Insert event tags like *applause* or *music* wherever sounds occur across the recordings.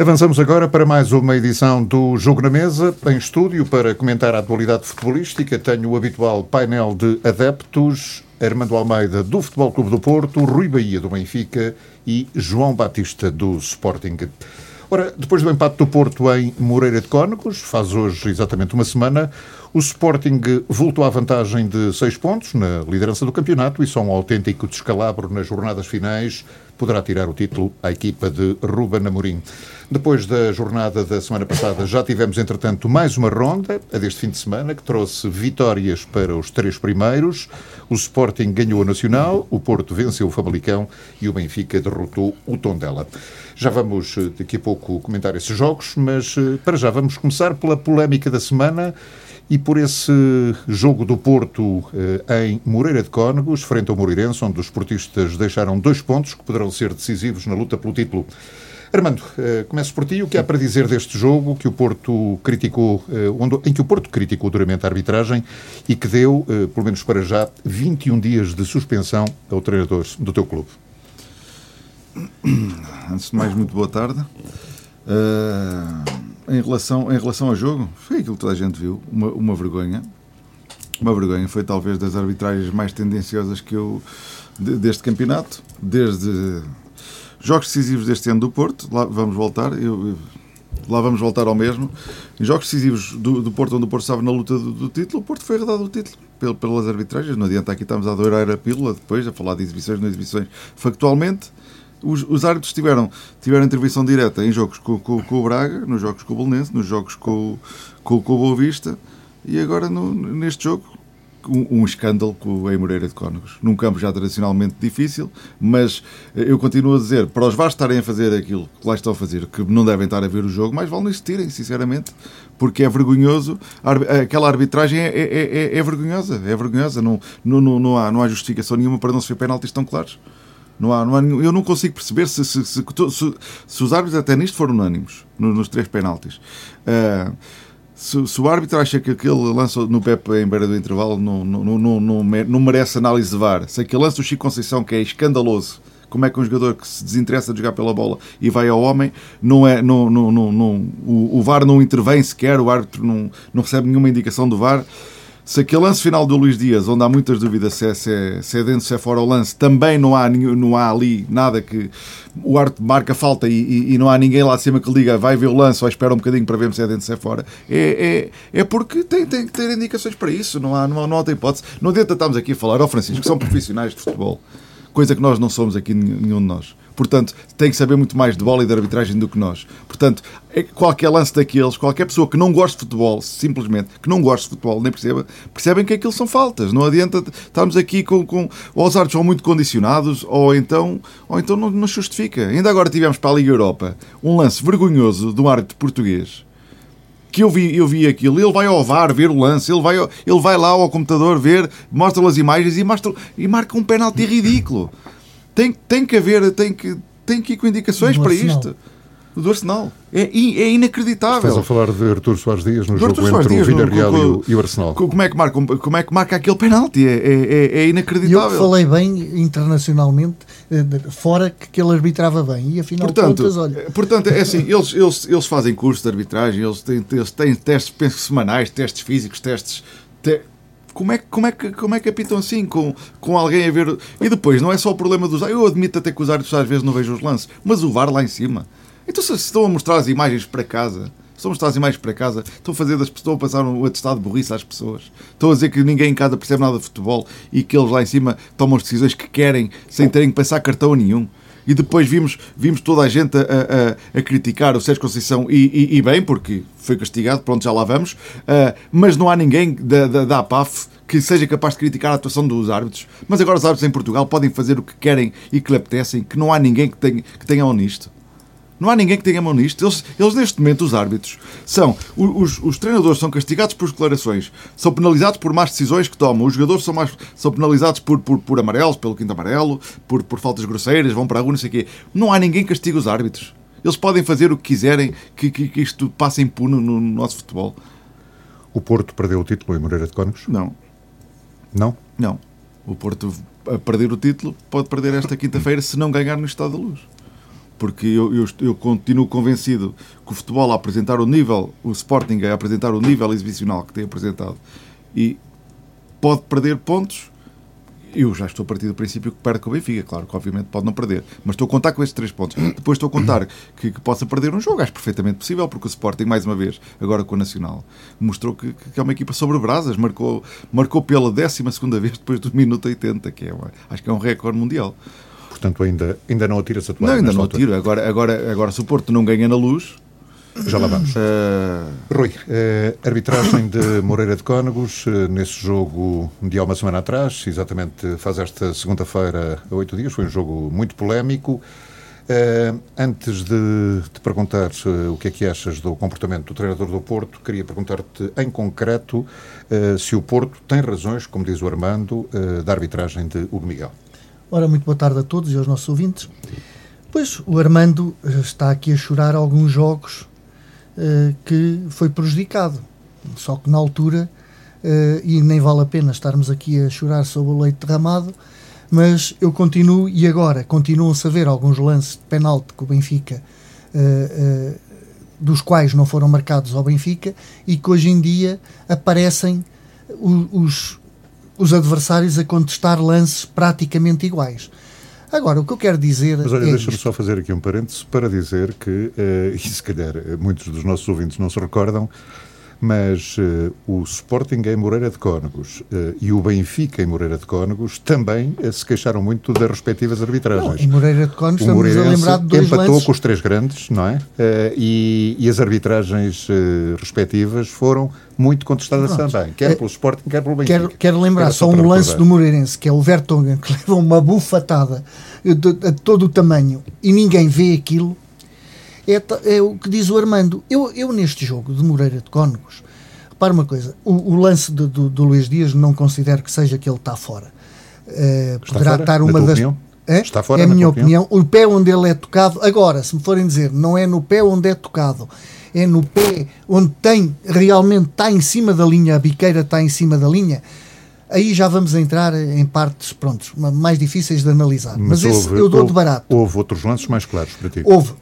Avançamos agora para mais uma edição do Jogo na Mesa. Em estúdio, para comentar a atualidade futebolística, tenho o habitual painel de adeptos. Armando Almeida, do Futebol Clube do Porto, Rui Bahia, do Benfica e João Batista, do Sporting. Ora, depois do empate do Porto em Moreira de Cónegos, faz hoje exatamente uma semana, o Sporting voltou à vantagem de seis pontos na liderança do campeonato e só um autêntico descalabro nas jornadas finais poderá tirar o título à equipa de Ruben Amorim. Depois da jornada da semana passada, já tivemos, entretanto, mais uma ronda, a deste fim de semana, que trouxe vitórias para os três primeiros. O Sporting ganhou a Nacional, o Porto venceu o Famalicão e o Benfica derrotou o Tondela. Já vamos eh, daqui a pouco comentar esses jogos, mas eh, para já vamos começar pela polémica da semana e por esse jogo do Porto eh, em Moreira de Cónegos, frente ao Moreirense, onde os portistas deixaram dois pontos que poderão ser decisivos na luta pelo título. Armando, uh, começo por ti. O que há para dizer deste jogo que o Porto criticou, uh, onde, em que o Porto criticou duramente a arbitragem e que deu, uh, pelo menos para já, 21 dias de suspensão ao treinador do teu clube? Antes de mais, muito boa tarde. em, relação, em relação ao jogo, foi aquilo que toda a gente viu, uma, uma vergonha. Uma vergonha. Foi talvez das arbitragens mais tendenciosas que eu deste campeonato, desde Jogos decisivos deste ano do Porto, lá vamos voltar, eu, lá vamos voltar ao mesmo. Em jogos decisivos do, do Porto, onde o Porto estava na luta do, do título, o Porto foi arredado o título pelas arbitragens. Não adianta aqui estamos a adorar a pílula depois, a falar de exibições, não exibições. Factualmente, os, os árbitros tiveram, tiveram intervenção direta em jogos com, com, com o Braga, nos jogos com o Belenense, nos jogos com, com, com o Boa Vista e agora no, neste jogo um, um escândalo com o Moreira de Cónegos. Num campo já tradicionalmente difícil, mas eh, eu continuo a dizer, para os VAR estarem a fazer aquilo que lá estão a fazer, que não devem estar a ver o jogo, mais vale não existirem, sinceramente, porque é vergonhoso. Aquela arbitragem é, é, é, é vergonhosa, é vergonhosa. Não, não, não, há, não há justificação nenhuma para não se ver penaltis tão claros. Não há, não há, eu não consigo perceber se, se, se, se, os árbitros até nisto foram unânimes, nos, nos três penaltis. Uh, se, se, o árbitro acha que aquele lance no Pepe em beira do intervalo não, não, não, não, não merece análise de VAR, se aquele lance do Chico Conceição, que é escandaloso, como é que um jogador que se desinteressa de jogar pela bola e vai ao homem, não é, não, não, não, não o, o VAR não intervém sequer, o árbitro não, não recebe nenhuma indicação do VAR se aquele lance final do Luís Dias, onde há muitas dúvidas se é, se é, se é dentro, se é fora o lance, também não há, não há ali nada que o árbitro marca falta e, e, e, não há ninguém lá de cima que lhe diga vai ver o lance ou espera um bocadinho para ver se é dentro, se é fora. É, é, é porque tem, tem que ter indicações para isso, não há, não há, não há outra hipótese. Não adianta estarmos aqui a falar, ó oh, Francisco, que são profissionais de futebol, coisa que nós não somos aqui, nenhum de nós. Portanto, tem que saber muito mais de bola e de arbitragem do que nós. Portanto, é qualquer lance daqueles, qualquer pessoa que não goste de futebol, simplesmente, que não goste de futebol, nem perceba, percebem que aquilo são faltas. Não adianta estarmos aqui com. com ou os árbitros são muito condicionados, ou então, ou então não, não justifica. Ainda agora tivemos para a Liga Europa um lance vergonhoso de um árbitro português que eu vi, eu vi aquilo, ele vai ao VAR ver o lance, ele vai, ele vai lá ao computador ver, mostra as imagens e, mostra, e marca um penalti ridículo. Tem, tem que haver, tem que, tem que ir com indicações para isto. Do Arsenal. É, é inacreditável. Estás a falar de Artur Soares Dias no jogo Soares entre Dias, o Villarreal no, com, e, o, Arsenal. Como é que marca, como é que marca aquele penalti? É, é, é, é inacreditável. Eu falei bem internacionalmente, eh, fora que ele arbitrava bem. E afinal portanto, contas, olha. Portanto, é assim, eles, eles, eles fazem cursos de arbitragem, eles têm, eles têm testes, penso, semanais, testes físicos, testes. Te, como é, como é, que, como é que apitam assim com, com alguém a ver. E depois, não é só o problema dos. Eu admito até que os árbitros às vezes não vejam os lances, mas o VAR lá em cima. Então, se estão a mostrar as imagens para casa, estão a mostrar as imagens para casa, estão a fazer das a passar um atestado de burrice às pessoas, estão a dizer que ninguém em casa percebe nada de futebol e que eles lá em cima tomam as decisões que querem sem terem que pensar cartão nenhum e depois vimos, vimos toda a gente a, a, a criticar o Sérgio Conceição e, e, e, bem, porque foi castigado, pronto, já lá vamos, uh, mas não há ninguém da, da, da APAF que seja capaz de criticar a atuação dos árbitros. Mas agora os árbitros em Portugal podem fazer o que querem e que lhe apetecem, que não há ninguém que tenha, que tenha. Não há ninguém que tenha mão nisto. Eles, eles neste momento, os árbitros, são. Os, os, treinadores são castigados por declarações, são penalizados por más decisões que tomam. Os jogadores são, mais, são penalizados por, por, por amarelos, pelo quinto amarelo, por, por faltas grosseiras, vão para a rua, não sei o quê. Não há ninguém que castiga os árbitros. Eles podem fazer o que quiserem, que, que, que isto passe impune no, no nosso futebol. O Porto perdeu o título em Moreira de Cónegos? Não. Não? Não. O Porto, a perder o título, pode perder esta quinta-feira se não ganhar no Estado da Luz. Porque eu, eu, eu, continuo convencido que o futebol a apresentar o nível, o Sporting a apresentar o nível exibicional que tem apresentado e pode perder pontos. Eu já estou a partir do princípio que perde com o Benfica, claro que obviamente pode não perder, mas estou a contar com estes três pontos. *coughs* Depois estou a contar que, que possa perder um jogo, acho perfeitamente possível, porque o Sporting, mais uma vez, agora com o Nacional, mostrou que, que é uma equipa sobre brasas, marcou, marcou pela décima segunda vez depois do minuto 80, que é, acho que é um recorde mundial portanto ainda, ainda não atiras a toalha. Não, ainda não atiro. Agora, agora, agora, se o Porto não ganha na luz. Já lá vamos. Uh... Rui, uh, arbitragem de Moreira de Cónegos, uh, nesse jogo de há uma semana atrás, exatamente faz esta segunda-feira a oito dias, foi um jogo muito polémico. Uh, antes de te perguntar uh, o que é que achas do comportamento do treinador do Porto, queria perguntar-te em concreto uh, se o Porto tem razões, como diz o Armando, da arbitragem de Hugo Miguel. Ora, muito boa tarde a todos e aos nossos ouvintes. Pois, o Armando eh, está aqui a chorar alguns jogos uh, que foi prejudicado. Só que na altura, uh, e nem vale a pena estarmos aqui a chorar sobre o leite derramado, mas eu continuo, e agora continuam-se a ver alguns lances de penalti que o Benfica, uh, dos quais não foram marcados ao Benfica, e que hoje em dia aparecem os, os adversários a contestar lances praticamente iguais. Agora, o que eu quero dizer. Mas olha, é deixa-me só fazer aqui um parênteses para dizer que, uh, *laughs* e se calhar eh, muitos dos nossos ouvintes não se recordam, mas uh, o Sporting em Moreira de Cónegos uh, e o Benfica em Moreira de Cónegos também uh, se queixaram muito das respectivas arbitragens. Não, em Moreira de Cónegos o estamos a lembrar de dois empatou lances... com os três grandes, não é? E, e, as arbitragens respectivas foram muito contestadas Pronto. também, quer pelo Sporting, quer pelo Benfica. Quero, quero lembrar só um lance do Moreirense, que é o Vertonghen, que *laughs* levou uma bufatada de, todo o tamanho e ninguém vê aquilo é, é, o que diz o Armando. Eu, eu neste jogo de Moreira de Cónegos, repara uma coisa, o, o lance do, do, do, Luís Dias não considero que seja que ele está fora. Uh, poderá fora, estar uma das. É? Está fora, é a minha opinião. opinião. O pé onde ele é tocado, agora, se me forem dizer, não é no pé onde é tocado, é no pé onde tem, realmente está em cima da linha, a biqueira está em cima da linha, aí já vamos entrar em partes, prontos, mais difíceis de analisar. Mas, Mas esse eu dou houve, de barato. Houve outros lances mais claros para ti? Houve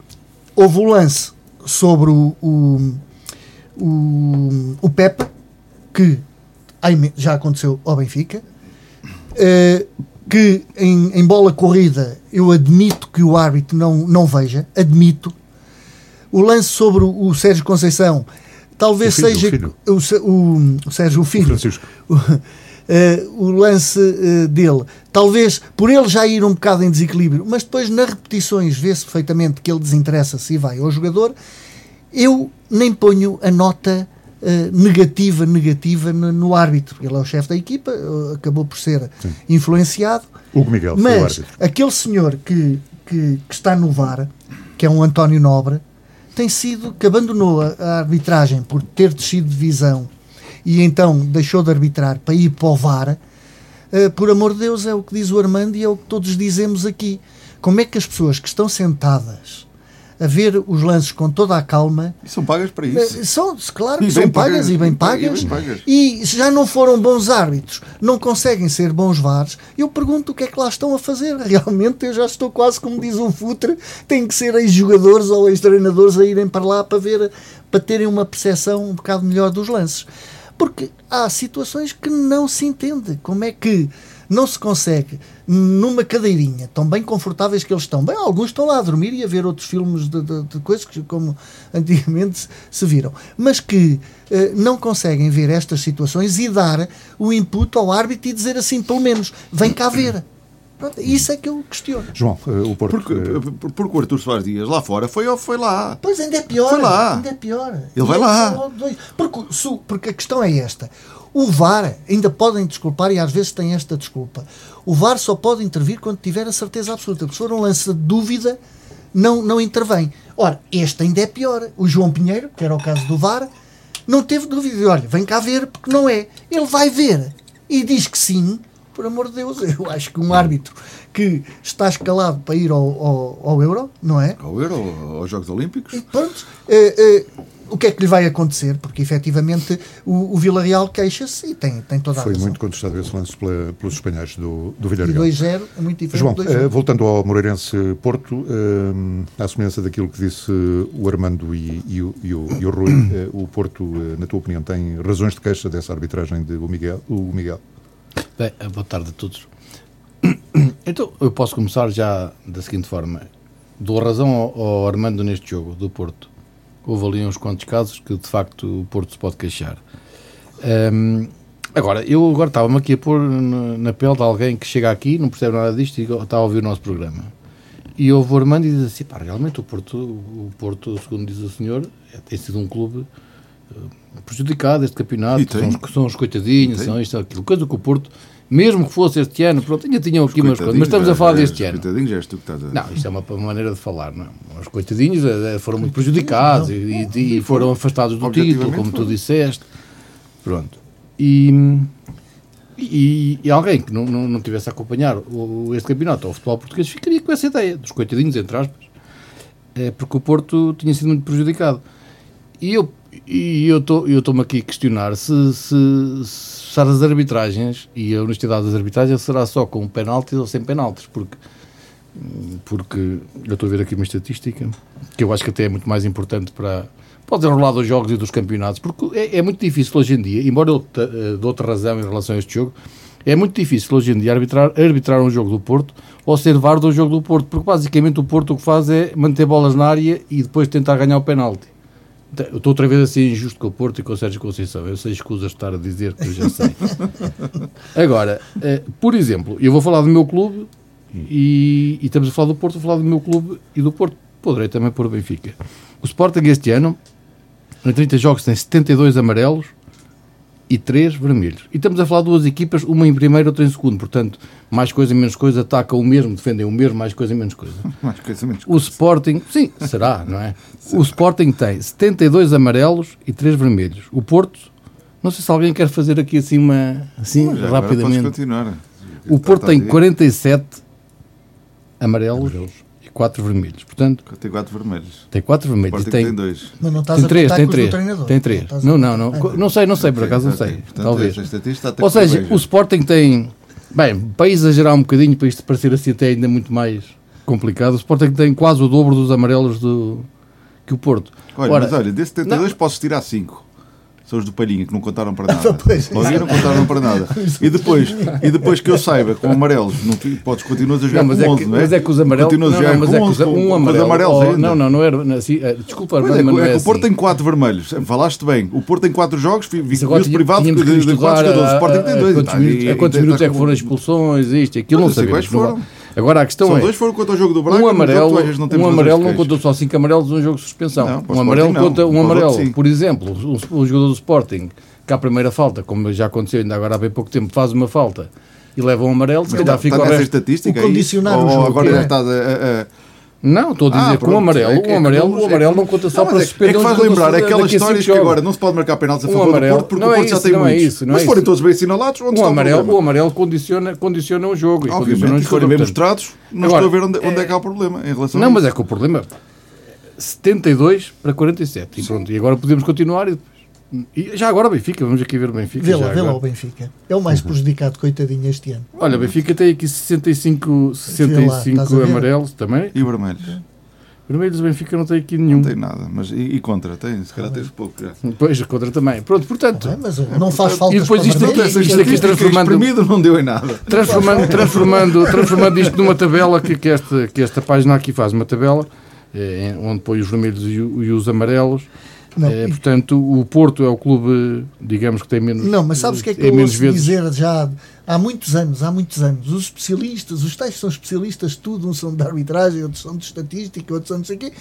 houve o lance sobre o, o, o, o Pepe, que já aconteceu ao Benfica, uh, que em, em, bola corrida eu admito que o árbitro não, não veja, admito. O lance sobre o, o Sérgio Conceição, talvez o filho, seja o, o, o, Sérgio o Filho. Francisco. Uh, o lance uh, dele. Talvez por ele já ir um bocado em desequilíbrio, mas depois nas repetições vê-se perfeitamente que ele desinteressa-se e vai ao jogador. Eu nem ponho a nota uh, negativa, negativa no, no, árbitro. Ele é o chefe da equipa, acabou por ser Sim. influenciado. Hugo Miguel, mas aquele senhor que, que, que está no VAR, que é um António Nobre, tem sido que abandonou a, a arbitragem por ter descido de visão e então deixou de arbitrar para ir para o VAR, uh, por amor de Deus, é o que diz o Armando e é o que todos dizemos aqui. Como é que as pessoas que estão sentadas a ver os lances com toda a calma. E são pagas para isso. Eh, são, claro que são pagas, pagas, e bem pagas. E, bem pagas. e já não foram bons árbitros, não conseguem ser bons VARs. Eu pergunto o que é que lá estão a fazer. *laughs* Realmente eu já estou quase como diz um futre, tem que ser ex-jogadores ou ex-treinadores a irem para lá para ver, para terem uma percepção um bocado melhor dos lances. Porque há situações que não se entende. Como é que não se consegue, numa cadeirinha, tão bem confortáveis que eles estão, bem, alguns estão lá a dormir e a ver outros filmes de, de, de coisas que, como antigamente se viram, mas que eh, não conseguem ver estas situações e dar o input ao árbitro e dizer assim, pelo menos, vem cá ver. Pronto, isso é que eu questiono. João, eh, o Porto. Porque, uh... porque o Artur Soares Dias lá fora foi, foi lá. Pois ainda é pior. Foi lá. Ainda é pior. Ele vai lá. Porque, porque a questão é esta. O VAR, ainda podem desculpar e às vezes tem esta desculpa. O VAR só pode intervir quando tiver a certeza absoluta. Se for um lance de dúvida, não, não intervém. Ora, este ainda é pior. O João Pinheiro, que era o caso do VAR, não teve dúvida. Olha, vem cá ver, porque não é. Ele vai ver e diz que sim por amor de Deus, eu acho que um árbitro que está escalado para ir ao, ao, ao Euro, não é? Ao Euro, aos Jogos Olímpicos. E pronto, eh, eh, o que é que lhe vai acontecer, porque efetivamente o, o Villarreal queixa-se e tem, tem toda a Foi razão. muito contestado esse lance pela, pelos espanhóis do, do Villarreal. E 2-0 é muito diferente. João, de 2-0. eh, voltando ao Moreirense Porto, eh, à semelhança daquilo que disse o Armando e, e o, e o- e o Rui, eh, o Porto, na tua opinião, tem razões de queixa dessa arbitragem de o Miguel? O Miguel. Bem, boa tarde a todos. *coughs* Então, eu posso começar já da seguinte forma. Dou razão ao, ao Armando neste jogo, do Porto. Houve ali uns quantos casos que, de facto, o Porto se pode queixar. Hum, agora, eu agora estava-me aqui a pôr na, na pele de alguém que chega aqui, não percebe nada disto e está a ouvir o nosso programa. E ouve o Armando e diz assim, pá, realmente o Porto, o Porto, segundo diz o senhor, é- tem sido um clube eh, prejudicado este campeonato, E tem. são os, são os coitadinhos, são isto, aquilo, coisa que o Porto, mesmo que fosse este ano, pronto, ainda tinham aqui umas coisas, mas estamos a falar deste ano. Coitadinho, já és tu que estás a... Não, isto é uma, uma maneira de falar, não. é? Os coitadinhos eh, foram muito prejudicados e, e- e foram afastados do título, como tu disseste. Pronto. E, e, e alguém que não, não, não tivesse a acompanhar o, este campeonato ao futebol português ficaria com essa ideia, dos coitadinhos, entre aspas, é, porque o Porto tinha sido muito prejudicado. E eu e eu estou eu estou-me aqui a questionar se, se, se as arbitragens e a honestidade das arbitragens será só com penaltis ou sem penaltis, porque porque eu estou a ver aqui uma estatística que eu acho que até é muito mais importante para, para o desenrolar dos jogos e dos campeonatos, porque é, é muito difícil hoje em dia, embora eu eh, dou outra razão em relação a este jogo, é muito difícil hoje em dia arbitrar, arbitrar um jogo do Porto ou ser VAR do jogo do Porto, porque basicamente o Porto o que faz é manter bolas na área e depois tentar ganhar o penalti. Eu estou outra vez a ser injusto com o Porto e com o Sérgio Conceição. Eu sei escusas de estar a dizer que eu já sei. *laughs* Agora, eh, por exemplo, eu vou falar do meu clube e, e estamos a falar do Porto, vou falar do meu clube e do Porto. Poderei também pôr o Benfica. O Sporting este ano, em 30 jogos, tem 72 amarelos e 3 vermelhos. E estamos a falar de duas equipas, uma em primeiro, outra em segundo. Portanto, mais coisa, menos coisa, atacam o mesmo, defendem o mesmo, mais coisa, menos coisa. *laughs* Mais coisa, menos O Sporting, sim, será, não é? O Sporting tem 72 amarelos e 3 vermelhos. O Porto, não sei se alguém quer fazer aqui assim uma. Assim, Mas rapidamente. continuar. O Porto tem tá aí. 47 amarelos e 4 vermelhos. Portanto, Tem quatro vermelhos. tem 4 O vermelhos. Tem tem, dois. Mas não estás tem a 3, contar tem com os do 3. treinador. Tem 3. Estás a Não, não, não. Não sei, não sei, por acaso não sei. portanto, Talvez. Ou seja, o Sporting tem. Bem, para exagerar um bocadinho, para isto parecer assim até ainda muito mais complicado, o Sporting tem quase o dobro dos amarelos do, que o Porto. Olha, Ora, mas olha, desses 72 posso tirar 5. São os do Palhinha, que não contaram para *laughs* nada. Não contaram para nada. *laughs* E depois, e depois que eu saiba, com amarelos, não, podes, continuas a jogar Não, mas, com é 11, que, não é? mas é que os amarelos. Continuas Não, a jogar não, mas é com que 11, os- com- um amarelo. amarelos oh, não, não, não era. não, assim, eh, desculpa, Mas é, mas não é é que o Porto assim. tem 4 vermelhos. Falaste bem. O Porto tem 4 jogos, viu-se privado de, tínhamos que de, de 4 estudar jogadores. O Sporting tem a- 2. a quantos minutos, a quantos minutos é que foram expulsões, isto e aquilo, não sei sabemos. quais foram. Não- Agora a questão São é. dois foram contra o jogo do Braga. Um amarelo, não temos um amarelo não contou só 5 amarelos num jogo de suspensão. Não, o um amarelo não. conta um amarelo. Por exemplo, um, um jogador do Sporting que à primeira falta, como já aconteceu ainda agora há bem pouco tempo, faz uma falta e leva um amarelo, se calhar Está fica o nessa resto. estatística o aí? condicionar o Ou jogo, agora é. já estás a- a- a- Não, estou a dizer Ah, que pronto, amarelo, é que- é que amarelo, vamos- o amarelo não conta só Não, para é- suspender É que faz lembrar daqui a aquelas histórias que agora não se pode marcar penaltis a favor amarelo- do Porto porque não o é Porto já isso, tem não é muitos. isso, Mas é forem todos bem assinalados, onde Um está o amarelo, o problema? amarelo condiciona, condiciona o jogo. Obviamente, se forem bem mostrados, não Agora, estou a ver onde, onde é- é que há o problema em relação Não, mas é que o problema 72 para 47. E pronto, e agora podemos continuar. E, depois- e já agora o Benfica, vamos aqui ver o Benfica. Vê lá, vê lá o Benfica. É o mais prejudicado, coitadinho, este ano. Olha, o Benfica tem aqui 65, Vê lá, estás 65 a ver? amarelos também. E vermelhos? Vermelhos o Benfica não tem aqui nenhum. Não tem nada. Mas, e, e contra? Tem, se calhar tens pouco já. Depois contra também. Pronto, portanto, é? mas não faz falta E depois isto aqui- Essa isto aqui estatística transformando- exprimido não deu em nada. transformando, *laughs* transformando, transformando isto numa tabela que, que, esta, que esta página aqui faz uma tabela eh, onde põe os vermelhos e, e os amarelos. Não, e- portanto, o Porto é o clube, digamos que tem menos. Não, mas sabes o que é que eu menos vezes. dizer já há muitos anos, há muitos anos, os especialistas, os tais são especialistas de tudo, uns são de arbitragem, outros são de estatística, outros são de não sei o quê,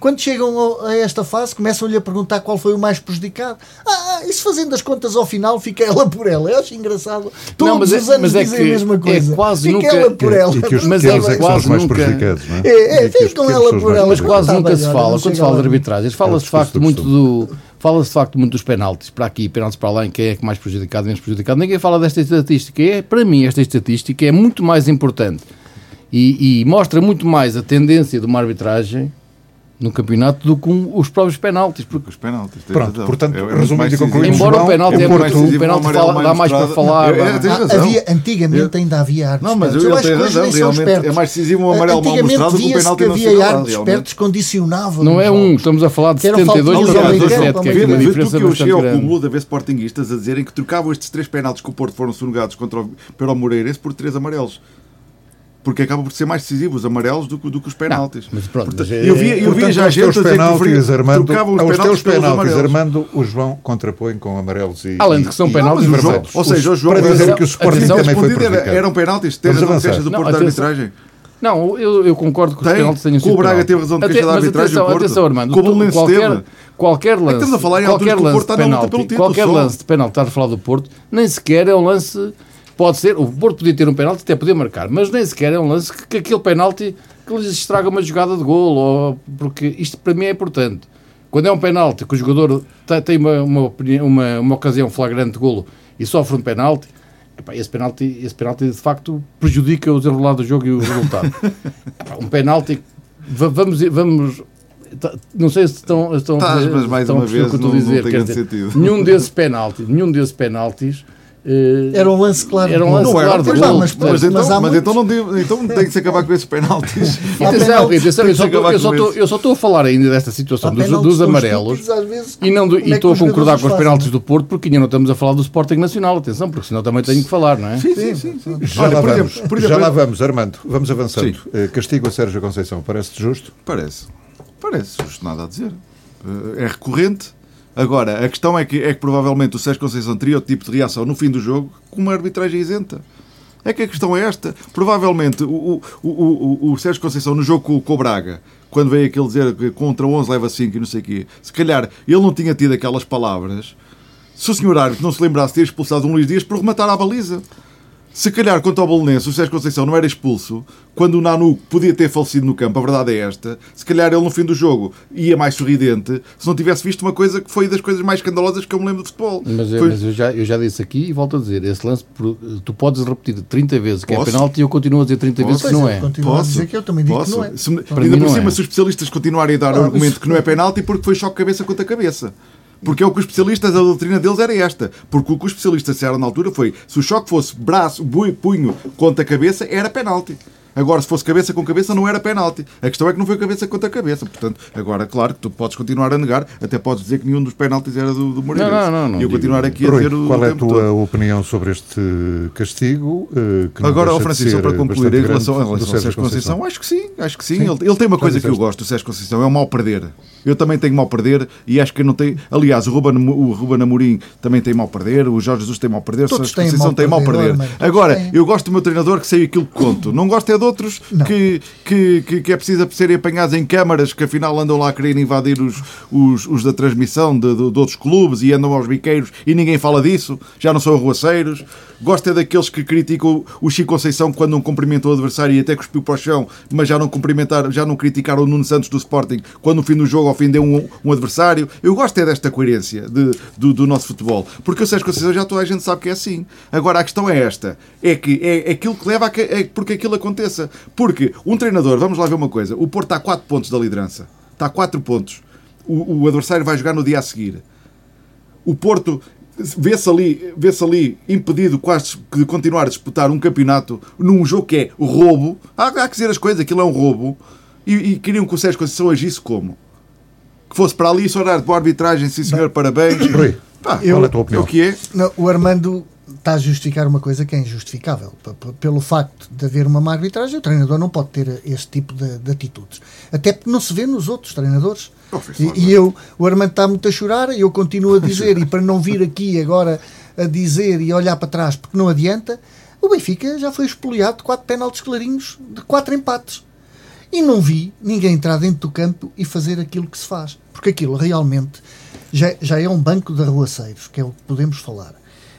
quando chegam a esta fase começam-lhe a perguntar qual foi o mais prejudicado. Ah, isso fazendo as contas ao final fica ela por ela. Eu acho engraçado. Todos Não, mas é- os anos mas é dizem que a mesma é coisa. quase fica nunca- ela por ela. E que os Mas é é que são quase os mais nunca- prejudicados, não é? É, é, ficam ela são por ela. Mas quase Tá nunca se fala, quando se fala de arbitragens, fala-se de É o facto muito do do. Fala-se de facto muito dos penaltis, para aqui, penaltis para lá, em quem é que mais prejudicado, menos prejudicado. Ninguém fala desta estatística. É, para mim, esta estatística é muito mais importante e, e mostra muito mais a tendência de uma arbitragem no campeonato do que um, os próprios penaltis. Porque... Os penaltis. Pronto, portanto, é, é resumindo e concluindo. Embora o penalti é muito, o penalti fala, dá mais para falar. É, é, havia, antigamente ainda havia árbitros. Não, mas eu, eu acho que razão, realmente é mais decisivo um amarelo mal mostrado do que o penalti que havia árbitros espertos condicionavam. Não é um, estamos a falar de 72 para 17, que é uma diferença que eu cheguei ao cúmulo de haver sportinguistas a dizerem que trocavam estes três penaltis que o Porto foram sonegados contra o Moreirense por três amarelos porque acaba por ser mais decisivo os amarelos do, do que os penaltis. Não, mas pronto, Portanto, mas é, eu vi, eu vi já gente a dizer penaltis, que Armando, os teus penaltis, Armando, o João contrapõe com amarelos e Além de que são penaltis vermelhos. Ou seja, o João para dizer que o Sporting também foi prejudicado. Eram penaltis, tens razão de queixas do Porto da arbitragem. Não, eu, eu concordo que os penaltis tenham sido. O Braga teve razão de queixa da arbitragem. Atenção, atenção, Armando. Qualquer, qualquer lance. Estamos a falar em qualquer lance de penalti, qualquer lance de penalti, estás a falar do Porto, nem sequer é um lance Pode ser, o Porto podia ter um penalti, até podia marcar, mas nem sequer é um lance que, que aquele penalti que lhes estraga uma jogada de golo, ou, porque isto para mim é importante. Quando é um penalti que o jogador tem uma, uma, uma, uma ocasião flagrante de golo e sofre um penalti, epá, esse penalti, esse penalti de facto prejudica o desenrolar do jogo e o resultado. *laughs* epá, um penalti, vamos, vamos não sei se estão, estão, Tás, mas mais estão uma vez o que eu estou a dizer. Não, não dizer nenhum *laughs* desses penaltis, nenhum desses penaltis era um lance claro. Era um lance não claro. Era, não, mas, mas, mas, então, mas, mas então, não então tem que se acabar com esses penaltis. *laughs* atenção, atenção eu, só estou, eu, só estou, eu só estou a falar ainda desta situação dos, dos amarelos e, não do, e é estou a concordar com os penaltis do Porto porque ainda não estamos a falar do Sporting Nacional. Atenção, porque senão também tenho que falar, não é? Sim, sim, sim. sim. Já, Olha, lá por vamos, por exemplo, já lá vamos, Armando. Vamos avançando. Uh, castigo a Sérgio Conceição. Parece-te justo? Parece. Parece justo, nada a dizer. Uh, é recorrente Agora, a questão é que, é que provavelmente o Sérgio Conceição teria outro tipo de reação no fim do jogo com uma arbitragem isenta. É que a questão é esta. Provavelmente o, o, o, o, Sérgio Conceição no jogo com, o Braga, quando veio aquele dizer que contra 11 leva 5 e não sei o quê, se calhar ele não tinha tido aquelas palavras se o senhor árbitro não se lembrasse de ter expulsado um Luís Dias por rematar à baliza. Se calhar, quanto ao Bolonense, o Sérgio Conceição não era expulso quando o Nanu podia ter falecido no campo, a verdade é esta. Se calhar ele no fim do jogo ia mais sorridente se não tivesse visto uma coisa que foi das coisas mais escandalosas que eu me lembro de futebol. Mas, foi... mas eu, já, eu já disse aqui e volto a dizer: esse lance, tu podes repetir 30 vezes que é Posso? é penalti e eu continuo a dizer 30 Posso? vezes que não é. Continuo Posso? a dizer que eu também digo Posso? que não é. Se, ainda por cima, é. se os especialistas continuarem a dar o argumento que não é penalti porque foi choque cabeça contra cabeça. Porque é o que os especialistas, a doutrina deles era esta. Porque o que os especialistas disseram na altura foi: se o choque fosse braço, punho contra a cabeça, era penalti. Agora, se fosse cabeça com cabeça, não era penalti. A questão é que não foi cabeça contra cabeça. Portanto, agora, claro que tu podes continuar a negar, até podes dizer que nenhum dos penaltis era do, do Moreira. Não, não, não, e eu continuar aqui a dizer o. Qual é a tua todo. opinião sobre este castigo? Eh, agora, o Francisco, só para concluir, em relação, em relação ao Sérgio Conceição, Conceição, acho que sim, acho que sim. sim. Ele, ele, tem uma coisa que eu gosto do Sérgio Conceição, é o mal perder. Eu também tenho mal perder e acho que não tem. Aliás, o Ruben, o Ruben Amorim também tem mal perder, o Jorge Jesus tem mal perder, Todos o Sérgio Conceição tem mal perder. perder. Agora, eu gosto do meu treinador que sei aquilo que conto. Não gosto é de outros que que, que, é preciso serem apanhados em câmaras que afinal andam lá a querer invadir os, os, os da transmissão de, de, de, outros clubes e andam aos biqueiros e ninguém fala disso, já não são arruaceiros. Gosto é daqueles que criticam o Chico Conceição quando não cumprimentou o adversário e até cuspiu para o chão, mas já não cumprimentaram, já não criticaram o Nuno Santos do Sporting quando no fim do jogo ofendeu um, um adversário. Eu gosto é desta coerência de, do, do nosso futebol, porque o Sérgio Conceição já toda a gente sabe que é assim. Agora a questão é esta: é que é, aquilo que leva a que, é porque aquilo aconteça. Porque um treinador, vamos lá ver uma coisa: o Porto está a 4 pontos da liderança, está a 4 pontos. O, o adversário vai jogar no dia a seguir. O Porto vê-se ali, vê ali impedido quase de continuar a disputar um campeonato num jogo que é roubo. Há, há que dizer as coisas, aquilo é um roubo. E, e queriam que o Sérgio Conceição agisse como? Que fosse para ali só dar de boa arbitragem, sim senhor, parabéns. Rui, Pá, eu, qual é a tua opinião? É o que é? Não, o Armando está a justificar uma coisa que é injustificável. Pelo facto de haver uma má arbitragem, o treinador não pode ter este tipo de, de atitudes. Até porque não se vê nos outros treinadores. E, e, eu, o Armando está muito a chorar e eu continuo a *laughs* dizer, e para não vir aqui agora a dizer e olhar para trás porque não adianta, o Benfica já foi expoliado de quatro penaltis clarinhos, de quatro empates. E não vi ninguém entrar dentro do campo e fazer aquilo que se faz. Porque aquilo realmente já, já é um banco de arruaceiros, que é o que podemos falar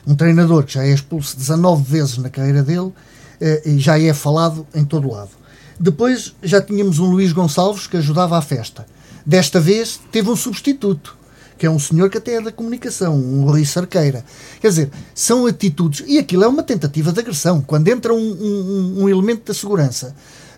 um treinador que já é expulso 19 vezes na carreira dele eh, e já é falado em todo lado. Depois já tínhamos um Luís Gonçalves que ajudava à festa. Desta vez teve um substituto, que é um senhor que até é da comunicação, um Rui Sarqueira. Quer dizer, são atitudes. E aquilo é uma tentativa de agressão. Quando entra um, um, um elemento da segurança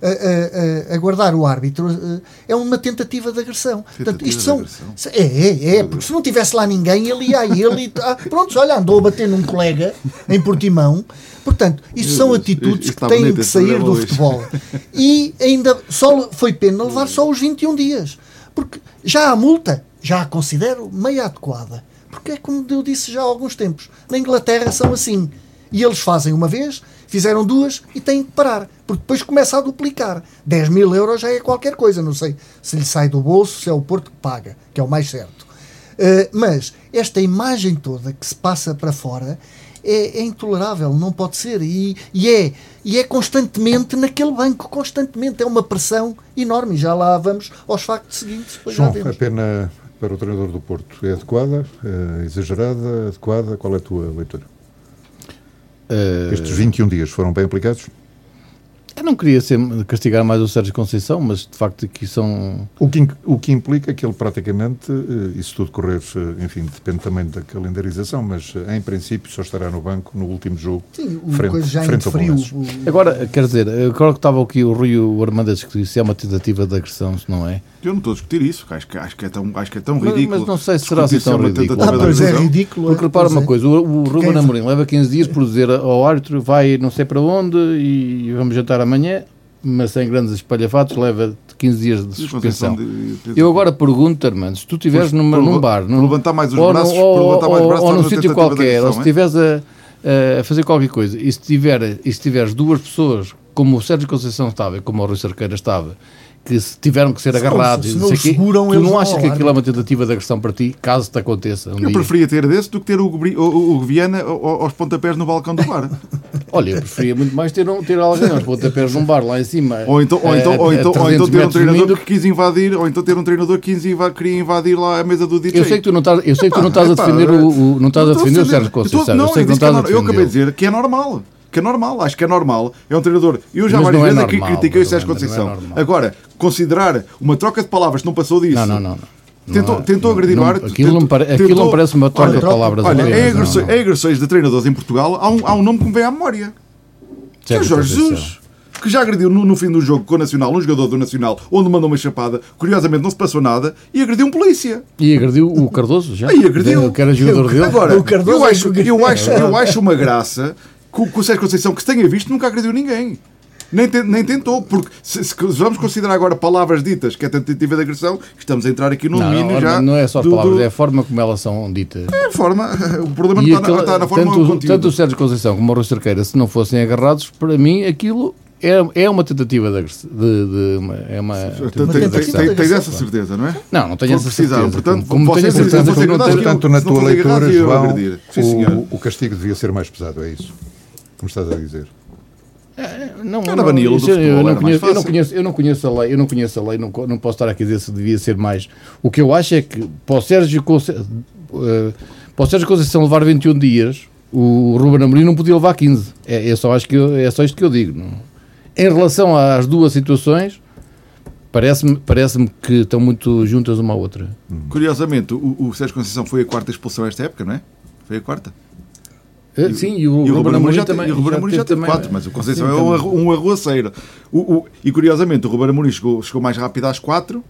a, a, a guardar o árbitro, uh, é uma tentativa de agressão. Tentativa Portanto, isto são, agressão. é, é, é, porque se não tivesse lá ninguém, ele ia a ele e. Ah, pronto, olha, andou a bater num colega em Portimão. Portanto, isto são atitudes que têm que sair programa do futebol. E ainda só foi pena levar só os 21 dias. Porque já a multa, já a considero meio adequada. Porque é como eu disse já há alguns tempos. Na Inglaterra são assim. E eles fazem uma vez, fizeram duas e têm que parar. Porque depois começa a duplicar. 10 mil euros já é qualquer coisa. Não sei se lhe sai do bolso, se é o Porto que paga, que é o mais certo. Uh, mas esta imagem toda que se passa para fora é, é intolerável, não pode ser. E, e é, e é constantemente naquele banco, constantemente. É uma pressão enorme. Já lá vamos aos factos seguintes. João, a pena para o treinador do Porto é adequada, é exagerada, adequada? Qual é a tua leitura? Eh, Estes 21 dias foram bem aplicados? eu não queria ser, castigar mais o Sérgio Conceição, mas de facto aqui são. O que, o que implica que ele praticamente, eh, e se tudo correr, eh, enfim, depende também da calendarização, mas eh, em princípio só estará no banco no último jogo. Sim, o frente- coisa já frente ao interferiu. Agora, quer dizer, agora que estava aqui o Rui o Armandas que disse é uma tentativa de agressão, se não é? Eu não estou a discutir isso, acho que, acho que, é, tão, acho que é tão Mas- ridículo. mas não sei se será assim tão é ridículo. Ah, pois é ridículo. Porque é, repara pois uma é. coisa, o, o Ruben Amorim leva 15 dias por dizer ao árbitro vai não sei para onde e vamos jantar amanhã, mas sem grandes espalhafatos leva 15 dias de suspensão. Eu agora pergunto, Armando, se tu estiveres numa, num bar, por num, levantar mais os ou, braços, ou, levantar mais os ou- braços, ou num sítio qualquer, ou se é? estiveres a, a fazer qualquer coisa, e se, tiver, e se tiveres duas pessoas, como o Sérgio Conceição estava e como o Rui Cerqueira estava, que se tiveram que ser Se agarrados, se e não sei quê, seguram, tu não achas que aquilo é uma tentativa de agressão para ti, caso te aconteça um Eu dia? preferia ter desse do que ter o, o, o, o Viana ao- aos pontapés no balcão do bar. *laughs* Olha, eu preferia muito mais ter, um, ter alguém aos pontapés num bar lá em cima. Ou então, ou a- então, ou a então, ou 300 então ter um treinador do que quis invadir, ou então ter um treinador que quis inva- queria invadir lá a mesa do DJ. Eu sei que tu não estás, eu sei que tu não estás a defender o, não estás a defender o defender- Sérgio Conceição. Eu sei que não é estás a nor- eu acabei de defender. dizer que é normal. Que é normal, acho que é normal. É um treinador. Eu já Mas várias não é vezes aqui critiquei o Sérgio não é Conceição. normal. Agora, considerar uma troca de palavras que não passou disso. Não, não, não. não. Tentou, Não é- tentou agredir não- o árbitro. Aquilo, não, tentou- pare- aquilo tentou- não parece uma troca Olha, de palavras. Olha, não, agressões, não. em agressões de treinadores em Portugal, há um, há um nome que me vem à memória. Que é o Jorge. Jesus. Que já agrediu no, no fim do jogo com o Nacional, um jogador do Nacional, onde mandou uma chapada. Curiosamente, não se passou nada. E agrediu um polícia. E agrediu o Cardoso já? Aí agrediu. Que era jogador dele. Agora, O Cardoso eu é acho, eu, acho, eu acho uma graça que o, que o Sérgio Conceição, que se tenha visto, nunca agrediu ninguém. Nem, te- nem tentou, porque se, se vamos considerar agora palavras ditas, que é tentativa de agressão, estamos a entrar aqui no domínio já. não é só as do- palavras, do- é a forma como elas são ditas. é a forma. *laughs* O problema E não está, na, está na forma tanto, tanto o. Sérgio Conceição como o Rui Cerqueira, se não fossem agarrados, para mim aquilo é, é uma tentativa de, agressão. de, de uma, é uma Tens essa certeza, não é? Não, não tenho essa certeza. portanto, como posso tenho a certeza Portanto, na tua leitura, João, o castigo devia ser mais pesado, é isso? Como estás a dizer? Não, Era não, isso eu, futebol, eu era não conheço, eu não conheço, eu não conheço a lei, eu não conheço a lei, não, não posso estar aqui a dizer se devia ser mais. O que eu acho é que para o Sérgio, Conce- eh, para o Sérgio Conceição levar 21 dias, o Ruben Amorim não podia levar 15. É, é só acho que eu- é só isto que eu digo. não? Em relação às duas situações, parece-me parece que estão muito juntas uma à outra. Curiosamente, o, o Sérgio Conceição foi a quarta expulsão esta época, não é? Foi a quarta. Sim, e o, E o Ruben Amorim já, também. e o Ruben Amorim já teve teve quatro, mas o Conceição Sim, é um, também. um arruaceiro. O, o- e curiosamente, o Ruben Amorim chegou, chegou mais rápido às quatro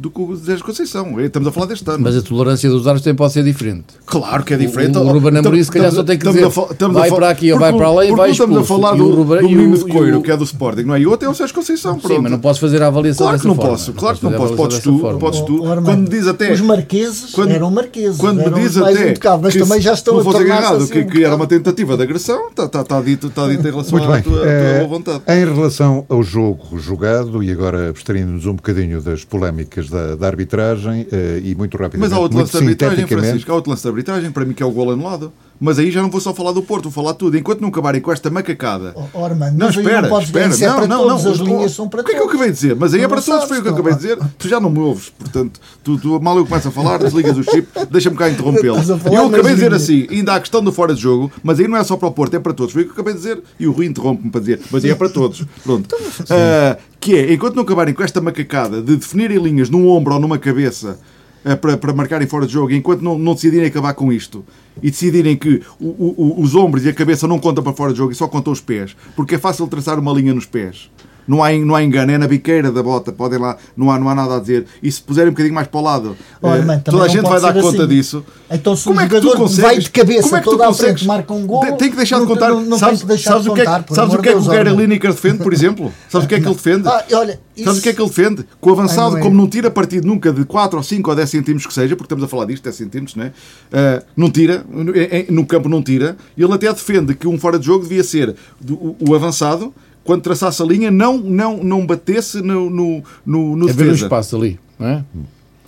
do que o Sérgio Conceição. Estamos a falar deste ano. Mas a tolerância dos árbitros também pode ser diferente. Claro que é diferente. O- o Ruben Amorim, se calhar, só tem que dizer, vai para aqui ou vai para lá e vai estamos a expulso. falar E o do, Ruben- do o- menino de coiro, o- que é do Sporting, não é? E o outro é o Sérgio Conceição. Sim, mas não podes fazer a avaliação Claro que não posso, claro que não posso. Podes tu, podes tu. Quando me diz até. Os marqueses Quando- eram marqueses. Quando me diz até. mas que também já estão a tornar-se agarrado, assim que, era uma tentativa de agressão, está tá, tá dito, tá dito em relação à tua, tua vontade. em relação ao jogo jogado, e agora abstraindo-nos um bocadinho das polémicas da, da arbitragem, eh, e muito rapidamente, Mas há outro lance de arbitragem, Francisco, há outro lance de arbitragem, para mim que é o gol anulado. Mas aí já não vou só falar do Porto, vou falar tudo. Enquanto não acabarem com esta macacada. Oh, oh, Armando, Não, espera, não podes espera. dizer, isso é Não, não, todos, não. as o- linhas são para O que é que eu acabei de dizer? Mas aí é para não todos, foi o que eu não. acabei de dizer. Tu já não me ouves, portanto, tu, tu mal eu começo a falar, desligas o chip, *laughs* deixa-me cá interrompê-lo. Eu acabei de dizer assim, ainda há questão do fora de jogo, mas aí não é só para o Porto, é para todos. Foi o que eu acabei de dizer. E o Rui interrompe-me para dizer, mas aí é para todos. Pronto. Ah, que é, enquanto não acabarem com esta macacada de definirem linhas num ombro ou numa cabeça eh, para, para marcarem fora de jogo, enquanto não, não decidirem acabar com isto e decidirem que o- o- os ombros e a cabeça não contam para fora de jogo e só contam os pés, porque é fácil traçar uma linha nos pés. Não há, não há engano, é na biqueira da bota, podem lá, não há, não há nada a dizer. E se puserem um bocadinho mais para o lado, eh, mãe, toda a gente vai dar ser conta assim. disso. Então se Como o é que tu consegues? vai de cabeça Como é que tu toda consegues? marca um gol, Tem- que deixar de contar. Não, não sabes deixar sabes de o que é, contar, sabes o que é que o Deus, Gary. Lineker defende, por exemplo? Sabes o que é que ele defende? Ah, olha, Sabes o que é que ele defende? Que o avançado, Ai, não é. como não tira partido nunca de 4 ou 5 ou 10 centímetros que seja, porque estamos a falar disto, 10 centímetros, não é? Ah, não tira, no- campo não tira, e ele até defende que um fora de jogo devia ser o avançado, quando traçasse a linha, não, não, não batesse no, no, no, no É ver o defesa. espaço ali, não é?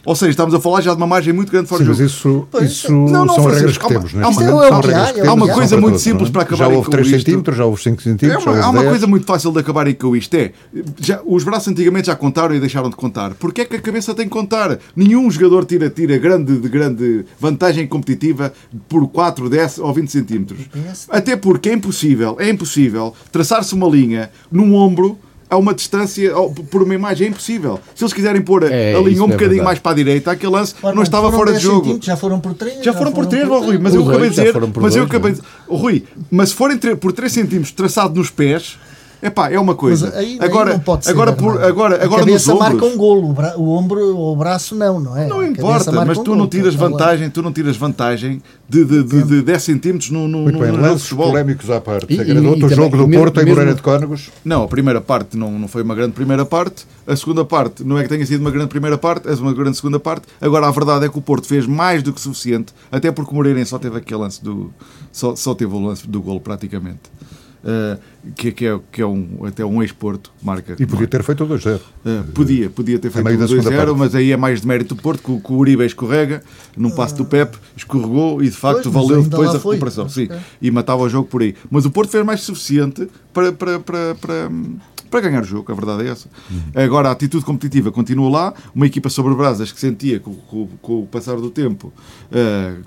Ou seja, estamos a falar já de uma margem muito grande fora Sim, de mas jogo. isso, Pois, isso não, não, são regras que há uma- temos. há uma- momento, é regras há, que é o temos, que há. Uma coisa muito todos, simples não é? para acabarem Já houve com 3 isto. centímetros, já houve 5 É centímetros, já uma, há uma 10. coisa muito fácil de acabarem com isto. É, já, os braços antigamente já contaram e deixaram de contar. Porquê é que a cabeça tem que contar? Nenhum jogador tira, tira grande, de grande vantagem competitiva por 4, 10 ou 20 centímetros. Até porque é impossível, é impossível traçar-se uma linha num ombro a uma distância, por uma imagem, é impossível. Se eles quiserem pôr a, É, a linha um é bocadinho verdade. mais para a direita, aquele lance Ora, não estava fora de 10 jogo. Já foram por 3. Já foram por 3, ó Rui, mas eu acabei de dois, já dizer. foram por Mas eu acabei de Rui, mas se forem por 3 centímetros traçado nos pés, epá, é uma coisa. Mas aí, aí agora, não pode ser agora, por, agora, a agora nos cabeça marca ombros. um golo, o, bra- o ombro ou o braço não, não é? Não importa, mas um tu golo, não tiras lá. vantagem, tu não tiras vantagem de, de, de, de 10 centímetros no, no, Muito no, bem, no lances futebol. polémicos à parte. E- e- Agradou-te e jogo do mesmo- Porto em mesmo- Moreira de Cónegos? Não, a primeira parte não, não foi uma grande primeira parte. A segunda parte não é que tenha sido uma grande primeira parte, é uma grande segunda parte. Agora, a verdade é que o Porto fez mais do que suficiente, até porque o Moreirense só teve aquele lance do. Só, só teve o lance do golo, praticamente. Uh, que, que é, que é um, até um ex-Porto, marca. E podia ter feito o 2-0. Uh, podia, podia ter feito o segunda 2-0, parte. mas aí é mais de mérito do Porto, que, o- que o Uribe escorrega num passo do Pep, escorregou e de facto Pois, valeu depois a foi. recuperação. Sim, Ok. e matava o jogo por aí. Mas o Porto fez mais suficiente para, para, para, para, para ganhar o jogo, a verdade é essa. Agora a atitude competitiva continua lá, uma equipa sobre brasas que sentia com, com- com o passar do tempo. uh,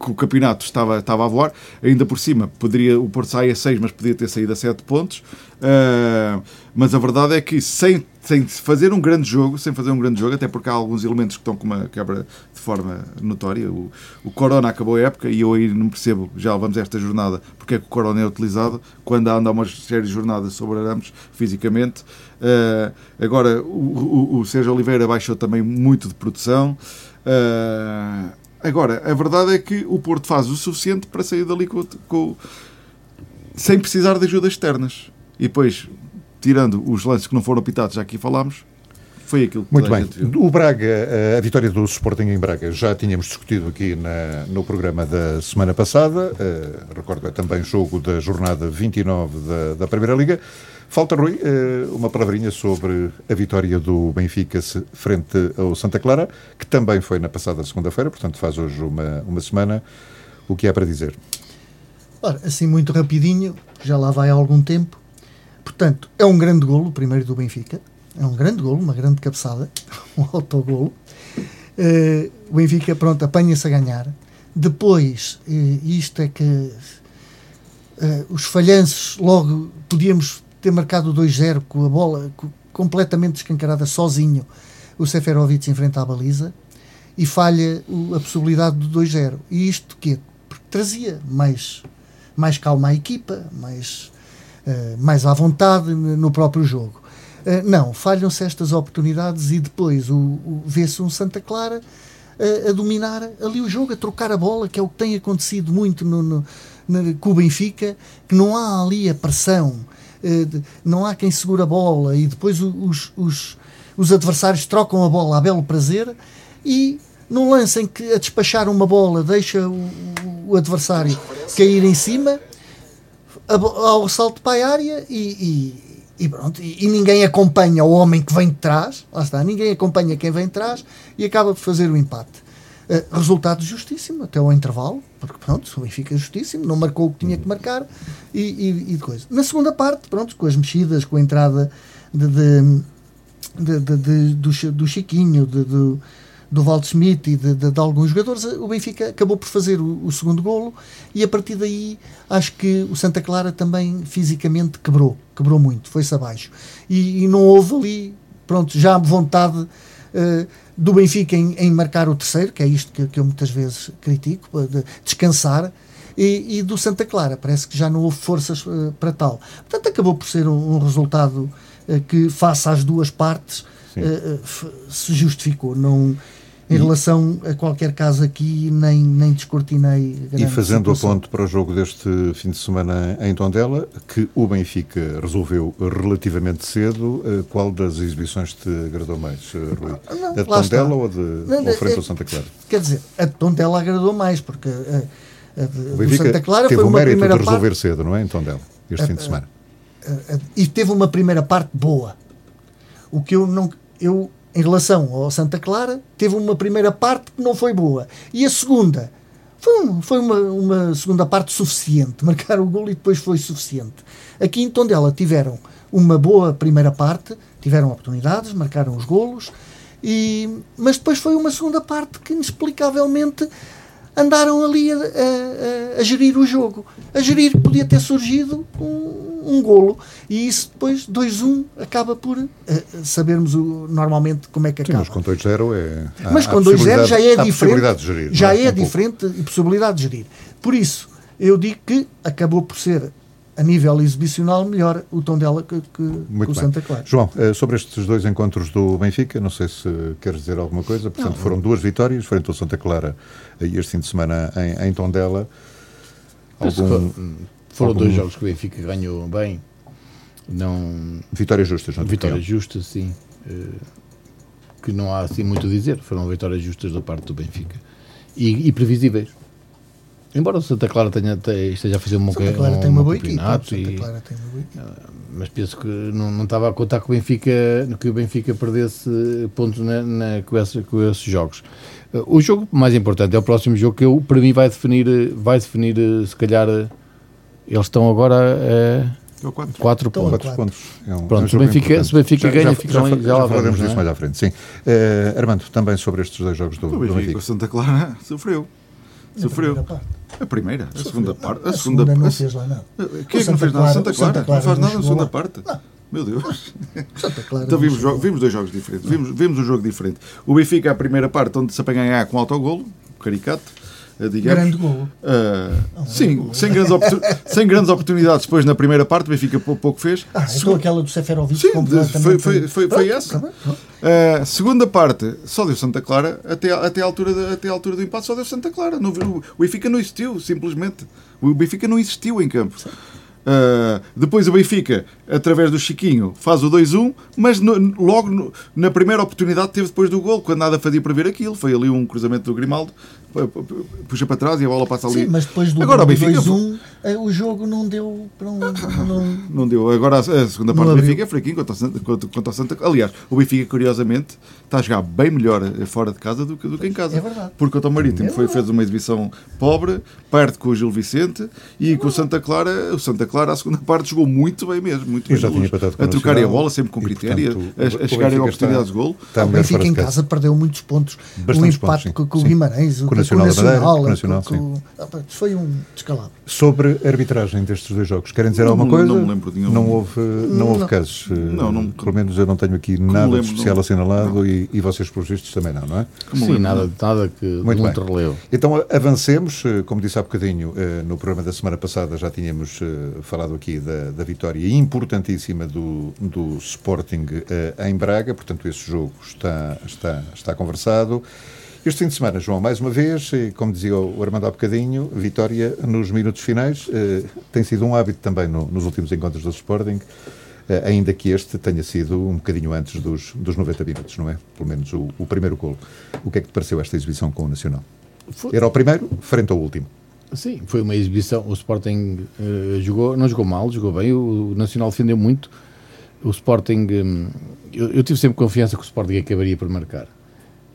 que o campeonato estava, estava a voar, ainda por cima poderia, o Porto sai a 6, mas podia ter saído a 7 pontos. Uh, mas a verdade é que sem, sem fazer um grande jogo, sem fazer um grande jogo, até porque há alguns elementos que estão com uma quebra de forma notória. O, o Corona acabou a época e eu aí não percebo, já vamos esta jornada, porque é que o Corona é utilizado quando anda umas séries de jornadas sobre arames fisicamente. Uh, agora, o, o, o Sérgio Oliveira baixou também muito de produção. Uh, agora, a verdade é que o Porto faz o suficiente para sair dali com, com- sem precisar de ajudas externas. E depois, tirando os lances que não foram pitados, já aqui falámos, foi aquilo que Muito bem. O Braga, eh, a vitória do Sporting em Braga, já tínhamos discutido aqui na- no programa da semana passada. Eh, recordo, é também jogo da jornada 29 da, da Primeira Liga. Falta, Rui, eh, uma palavrinha sobre a vitória do Benfica frente ao Santa Clara, que também foi na passada segunda-feira, portanto faz hoje uma, uma semana. O que há para dizer? Ora, assim muito rapidinho, já lá vai há algum tempo. Portanto, é um grande golo, o primeiro do Benfica. É um grande golo, uma grande cabeçada, *laughs* um autogolo. Eh, o Benfica, pronto, apanha-se a ganhar. Depois, eh, isto é que eh, os falhanços, logo podíamos ter marcado o 2-0 com a bola co- completamente escancarada sozinho. O Seferovic enfrenta a baliza e falha a possibilidade do 2-0. E isto quê? Porque trazia mais, mais calma à equipa, mais, eh, mais à vontade no próprio jogo. Eh, não, falham-se estas oportunidades e depois o, o- vê-se um Santa Clara eh, a dominar ali o jogo, a trocar a bola, que é o que tem acontecido muito no, no, no- com o Benfica, que não há ali a pressão, não há quem segura a bola e depois os, os, os adversários trocam a bola a belo prazer e num lance em que a despachar uma bola deixa o, o- adversário cair em cima ao salto para a área e, e- e pronto, e, e ninguém acompanha o homem que vem de trás, lá está, ninguém acompanha quem vem de trás e acaba por fazer o empate. Eh, resultado justíssimo até ao intervalo, porque pronto, o Benfica é justíssimo, não marcou o que tinha que marcar e, e, e coisa. Na segunda parte, pronto, com as mexidas, com a entrada de, de- de- de- do, do Chiquinho, do, do Waldschmidt e de, de- de alguns jogadores, o Benfica acabou por fazer o, o segundo golo e a partir daí acho que o Santa Clara também fisicamente quebrou, quebrou muito, foi-se abaixo. E, e não houve ali, pronto, já vontade eh, do Benfica em, em marcar o terceiro, que é isto que, que eu muitas vezes critico, eh, de descansar. E, e do Santa Clara, parece que já não houve forças eh, para tal. Portanto, acabou por ser um, um resultado que, face às duas partes, se justificou. Não, em relação a qualquer caso aqui, nem, nem descortinei. E fazendo situação. a ponto para o jogo deste fim de semana em Tondela, que o Benfica resolveu relativamente cedo, eh, qual das exibições te agradou mais, eh, Rui? Não, a de Tondela está. ou, de, não, ou frente é, ao Santa Clara? Quer dizer, a de Tondela agradou mais, porque a, a de, o Benfica Santa Clara teve foi uma o mérito primeira de resolver parte, cedo, não é, em Tondela, este a, fim de semana. e teve uma primeira parte boa. O que eu não... Eu, em relação ao Santa Clara, teve uma primeira parte que não foi boa. E a segunda foi, um, foi uma, uma, segunda parte suficiente. *laughs* Marcar o gol e depois foi suficiente. Aqui em Tondela tiveram uma boa primeira parte, tiveram oportunidades, marcaram os golos, e, mas depois foi uma segunda parte que inexplicavelmente andaram ali a, a, a, gerir o jogo. A gerir podia ter surgido um, um golo. E isso depois, 2-1, acaba por uh, sabermos o, normalmente como é que acaba. Sim, mas com 2-0 é. Mas com 2-0 já é diferente. Gerir, já é, é um diferente pouco. e possibilidade de gerir. Por isso, eu digo que acabou por ser a nível exibicional, melhor o tom dela que, que, que o Santa Clara. João, eh, sobre estes dois encontros do Benfica, não sei se queres dizer alguma coisa. Portanto, não. foram duas vitórias frente ao Santa Clara este fim de semana em, em Tondela. Algum, foram algum... dois jogos que o Benfica ganhou bem. Não... Vitórias justas, não Vitórias justas, sim. Uh, que não há assim muito a dizer. Foram vitórias justas da parte do Benfica. E, e previsíveis. Embora o Santa Clara tenha, esteja a fazer um, Santa Clara um, tem uma boa equipe, Santa Clara tem uma boa equipe. Ah, mas penso que não, não estava a contar que o Benfica, que o Benfica perdesse pontos na, na, com, esses, com esses jogos. Ah, o jogo mais importante é o próximo jogo que eu, para mim vai definir, vai definir se calhar eles estão agora a 4 quatro pontos. Quatro pontos. É um, Pronto, é um se o Benfica, se Benfica já, ganha, já, ficam já, já, já lá falaremos disso é? mais à frente. Sim. Uh, Armando, também sobre estes dois jogos do, o Benfica. O Benfica. Santa Clara *laughs* sofreu. Sofreu. A primeira, a segunda parte. A, segunda, segunda não fez lá nada. Quem é que não fez nada? Santa Clara. Não faz nada na segunda parte. Meu Deus. Santa Clara. Então vimos, vimos dois jogos diferentes. Vimos, vimos um jogo diferente. O Benfica, a primeira parte, onde se apanha a ganhar com autogolo, caricato eh, digamos. Grande gol. Uh, sim, sem grandes, sem grandes oportunidades depois na primeira parte, o Benfica pouco, fez. Ah, então aquela do Seferovic sim, foi, foi, foi, foi essa. Uh, segunda parte, só deu Santa Clara, até, até, a altura de, até a altura do empate só deu Santa Clara. No, o Benfica não existiu, simplesmente. O Benfica não existiu em campo. Uh, depois o Benfica, através do Chiquinho, faz o 2-1, mas no, logo no, na primeira oportunidade teve depois do gol, quando nada fazia para ver aquilo. Foi ali um cruzamento do Grimaldo, puxa para trás e a bola passa ali. Sim, mas depois do Agora, 2-1 eh, o jogo não deu para um. *coughs* Não, não deu. Agora a segunda parte do Benfica é fraquinho contra o, Santa, contra, contra o Santa. Aliás, o Benfica, curiosamente, está a jogar bem melhor fora de casa do que, do que em casa. É verdade. Porque o Tom Marítimo é foi, fez uma exibição pobre, perde com o Gil Vicente e com o Santa Clara, o Santa Clara, a segunda parte, jogou muito bem mesmo. Muito bem já tinha a trocarem a bola sempre com critério, a, a chegarem a oportunidades de gol. O Benfica em casa perdeu muitos pontos. Bastante o empate pontos, com, o Guimarães, com o Nacional, Nacional, Nacional com, com, foi um descalabro. Sobre a arbitragem destes dois jogos, querem dizer alguma coisa? Não me lembro de nenhum. Não houve, não houve casos. Não, não, pelo menos eu não tenho aqui nada lembro, especial não, assinalado e, e vocês, pelos vistos, também não, não é? Sim, lembro, nada, nada que muito, muito relevo. Então avancemos, eh, como disse há bocadinho, eh, no programa da semana passada já tínhamos eh, falado aqui da, da vitória importantíssima do, do Sporting em Braga, portanto esse jogo está, está, está conversado. Este fim de semana, João, mais uma vez, como dizia o Armando há bocadinho, vitória nos minutos finais. Uh, tem sido um hábito também no, nos últimos encontros do Sporting, uh, ainda que este tenha sido um bocadinho antes dos, dos 90 minutos, não é? Pelo menos o, o primeiro golo. O que é que te pareceu esta exibição com o Nacional? Foi... Era o primeiro, frente ao último. Sim, foi uma exibição. O Sporting uh, jogou, não jogou mal, jogou bem. O, o Nacional defendeu muito. O Sporting, um, eu, eu, tive sempre confiança que o Sporting acabaria por marcar.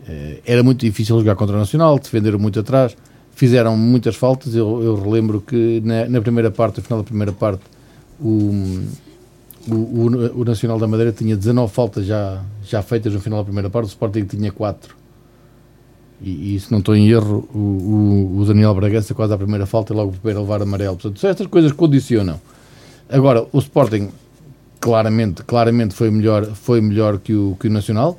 Eh, era muito difícil jogar contra o Nacional, defenderam muito atrás, fizeram muitas faltas. Eu, eu relembro que na, na, primeira parte, no final da primeira parte, o, o, o, Nacional da Madeira tinha 19 faltas já, já feitas no final da primeira parte, o Sporting tinha 4. E, e se não estou em erro, o, o, Daniel Bragança quase à primeira falta e logo para levar amarelo. Portanto, estas coisas condicionam. Agora, o Sporting claramente, claramente foi melhor, foi melhor que o, que o Nacional.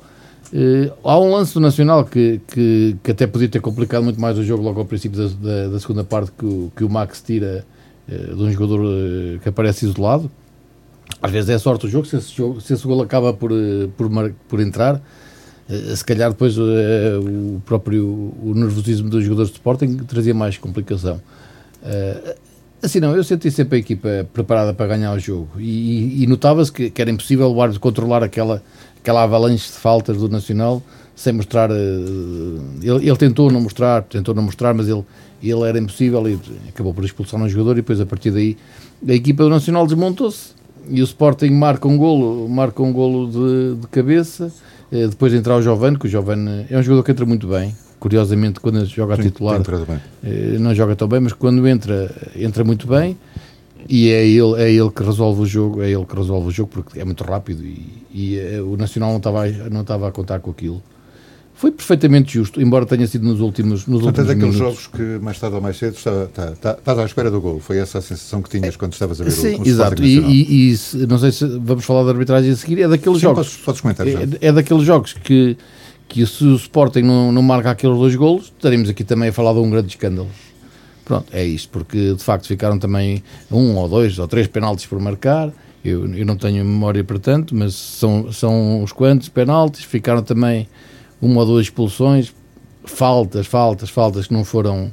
Uh, há um lance do Nacional que, que, que, até podia ter complicado muito mais o jogo logo ao princípio da, da, da segunda parte que o, que o Max tira uh, de um jogador uh, que aparece isolado. às vezes é sorte o jogo, se esse, jogo, se esse gol acaba por, por, por entrar, se calhar depois o próprio o nervosismo dos jogadores de Sporting trazia mais complicação. Assim não, eu senti sempre a equipa preparada para ganhar o jogo e, e notava-se que, que, era impossível o árbitro controlar aquela, aquela avalanche de faltas do Nacional sem mostrar. Uh, ele, ele, tentou não mostrar, tentou não mostrar, mas ele, ele era impossível e acabou por expulsar um jogador e depois a partir daí a equipa do Nacional desmontou-se e o Sporting marca um golo, marca um golo de, de cabeça, uh, depois de entrar o Giovanni, que o Giovanni é um jogador que entra muito bem, curiosamente, quando joga a titular, eh, não joga tão bem, mas quando entra, entra muito bem. E é ele, é ele que resolve o jogo, é ele que resolve o jogo porque é muito rápido e, e eh, o Nacional não estava, não estava a contar com aquilo. Foi perfeitamente justo, embora tenha sido nos últimos, nos Portanto, últimos é daqueles jogos que mais tarde ou mais cedo estava, tá, tá, estás à espera do gol. Foi essa a sensação que tinhas quando estavas a ver Sim, o, o exato. E, e, e, não sei se vamos falar da arbitragem a seguir. É daqueles Sim, jogos. Comentar já. É, é daqueles jogos que que se o Sporting não, não marca aqueles dois golos, estaremos aqui também a falar de um grande escândalo. Pronto, é isto, porque de facto ficaram também um ou dois ou três penaltis por marcar. Eu, eu não tenho memória para tanto, mas são, são uns quantos penaltis. Ficaram também uma ou duas expulsões, faltas, faltas, faltas que não foram,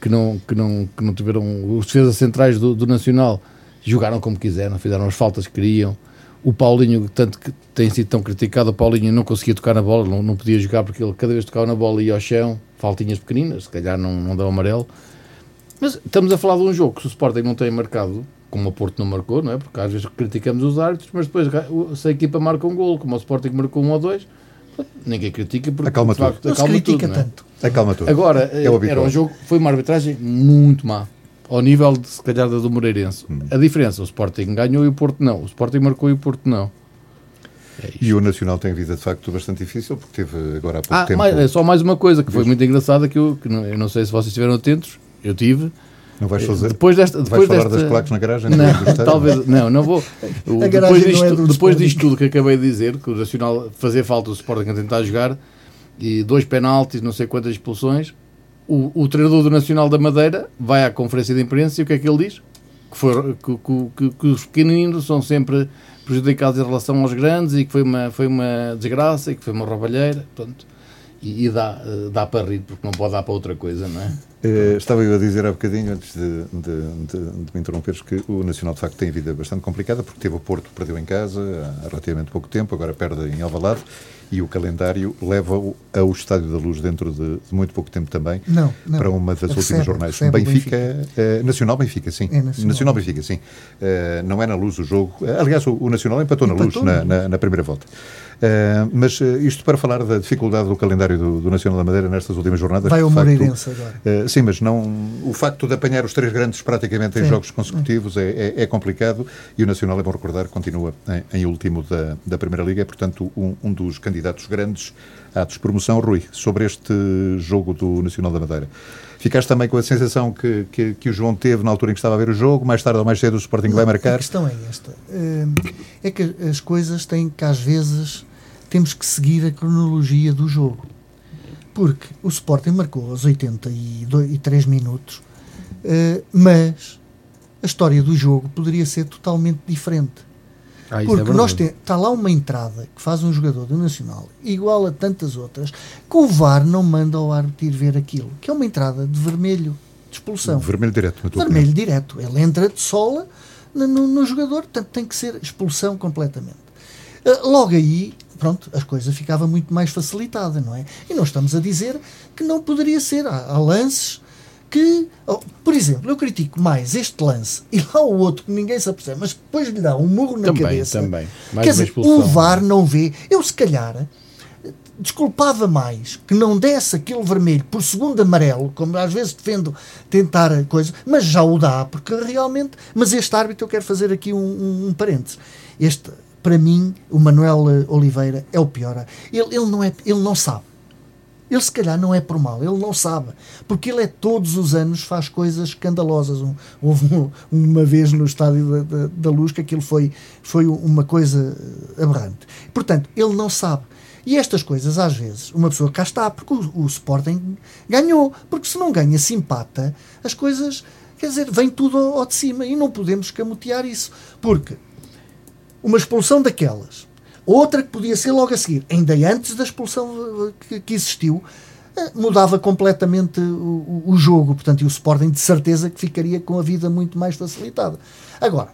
que não, que não, que não tiveram. Os defesas centrais do, do Nacional jogaram como quiseram, fizeram as faltas que queriam o Paulinho, tanto que tem sido tão criticado, o Paulinho não conseguia tocar na bola, não, não podia jogar porque ele cada vez tocava na bola e ia ao chão, faltinhas pequeninas, se calhar não, não o amarelo. Mas estamos a falar de um jogo que se o Sporting não tem marcado, como o Porto não marcou, não é? Porque às vezes criticamos os árbitros, mas depois se a equipa marca um gol, como o Sporting marcou um ou dois, ninguém critica porque acalma tudo. Facto, acalma critica tudo, é? tanto. É? Acalma tudo. Agora, é era um jogo, foi uma arbitragem muito má ao nível de, se calhar, da do Moreirense. Hum. A diferença, o Sporting ganhou e o Porto não. O Sporting marcou e o Porto não. É e o Nacional tem vida de facto bastante difícil, porque teve agora há pouco ah, tempo. Mais, é só mais uma coisa que foi muito engraçada que eu, que não, eu não sei se vocês estiveram atentos, eu tive. Não vais fazer? Depois desta, depois vais falar desta... das claques na garagem? Não, talvez, não, não vou. *laughs* O, depois disto, é depois disto tudo que acabei de dizer, que o Nacional fazia falta o Sporting a tentar jogar, e dois penaltis, não sei quantas expulsões, o, o, treinador do Nacional da Madeira vai à conferência de imprensa e o que é que ele diz? Que, foi, que, que, que os pequeninos são sempre prejudicados em relação aos grandes e que foi uma, foi uma desgraça e que foi uma roubalheira. Portanto, e, e dá, eh, dá para rir, porque não pode dar para outra coisa, não é? Uh, estava eu a dizer há bocadinho, antes de, de, de, de, me interromperes, que o Nacional de facto tem vida bastante complicada, porque teve o Porto, perdeu em casa há relativamente pouco tempo, agora perde em Alvalade, e o calendário leva-o ao Estádio da Luz dentro de, muito pouco tempo também, não, não. para uma das recebe, últimas jornadas. Benfica, Benfica. Uh, Nacional Benfica, sim. É Nacional. Nacional Benfica, sim. Uh, não é na Luz o jogo. aliás, o, o Nacional empatou, empatou na Luz na, na, na primeira volta. Uh, mas uh, isto para falar da dificuldade do calendário do, do, Nacional da Madeira nestas últimas jornadas. Vai ao Moreirense agora. Uh, sim, mas não, o facto de apanhar os três grandes praticamente em sim. jogos consecutivos é, é, é, complicado e o Nacional, é bom recordar, continua em, em último da, da Primeira Liga, é portanto um, um dos candidatos grandes à despromoção. Rui, sobre este jogo do Nacional da Madeira. Ficaste também com a sensação que, que, que, o João teve na altura em que estava a ver o jogo, mais tarde ou mais cedo o Sporting não, vai marcar? A questão é esta. É que as coisas têm que, às vezes, temos que seguir a cronologia do jogo. Porque o Sporting marcou aos 83 minutos, mas a história do jogo poderia ser totalmente diferente. Ah, é Porque é nós tem, está lá uma entrada que faz um jogador do Nacional, igual a tantas outras, que o VAR não manda ao árbitro ir ver aquilo, que é uma entrada de vermelho, de expulsão. Vermelho direto, Vermelho opinião. direto. Ele entra de sola no, no, no, jogador, portanto tem que ser expulsão completamente. Uh, logo aí, pronto, as coisas ficava muito mais facilitada, não é? E nós estamos a dizer que não poderia ser. Há, há lances que, oh, por exemplo, eu critico mais este lance e lá o outro que ninguém se apercebe, mas depois lhe dá um murro na também, cabeça. Também, Quer dizer, o VAR não vê. Eu, se calhar, desculpava mais que não desse aquele vermelho por segundo amarelo, como às vezes defendo tentar a coisa, mas já o dá, porque realmente. Mas este árbitro, eu quero fazer aqui um, um, um parênteses. Este, para mim, o Manuel Oliveira é o pior. Ele, ele, não, é, ele não sabe ele se calhar não é por mal, ele não sabe. Porque ele é todos os anos faz coisas escandalosas. Um, houve um, uma vez no Estádio da, da, da, Luz que aquilo foi, foi uma coisa aberrante. Portanto, ele não sabe. E estas coisas, às vezes, uma pessoa cá está, porque o, o Sporting ganhou. Porque se não ganha, se empata, as coisas, quer dizer, vem tudo ao, ao de cima. E não podemos escamotear isso. Porque uma expulsão daquelas, outra que podia ser logo a seguir, ainda antes da expulsão que, existiu, eh, mudava completamente o, o, jogo. Portanto, e o Sporting de certeza que ficaria com a vida muito mais facilitada. Agora,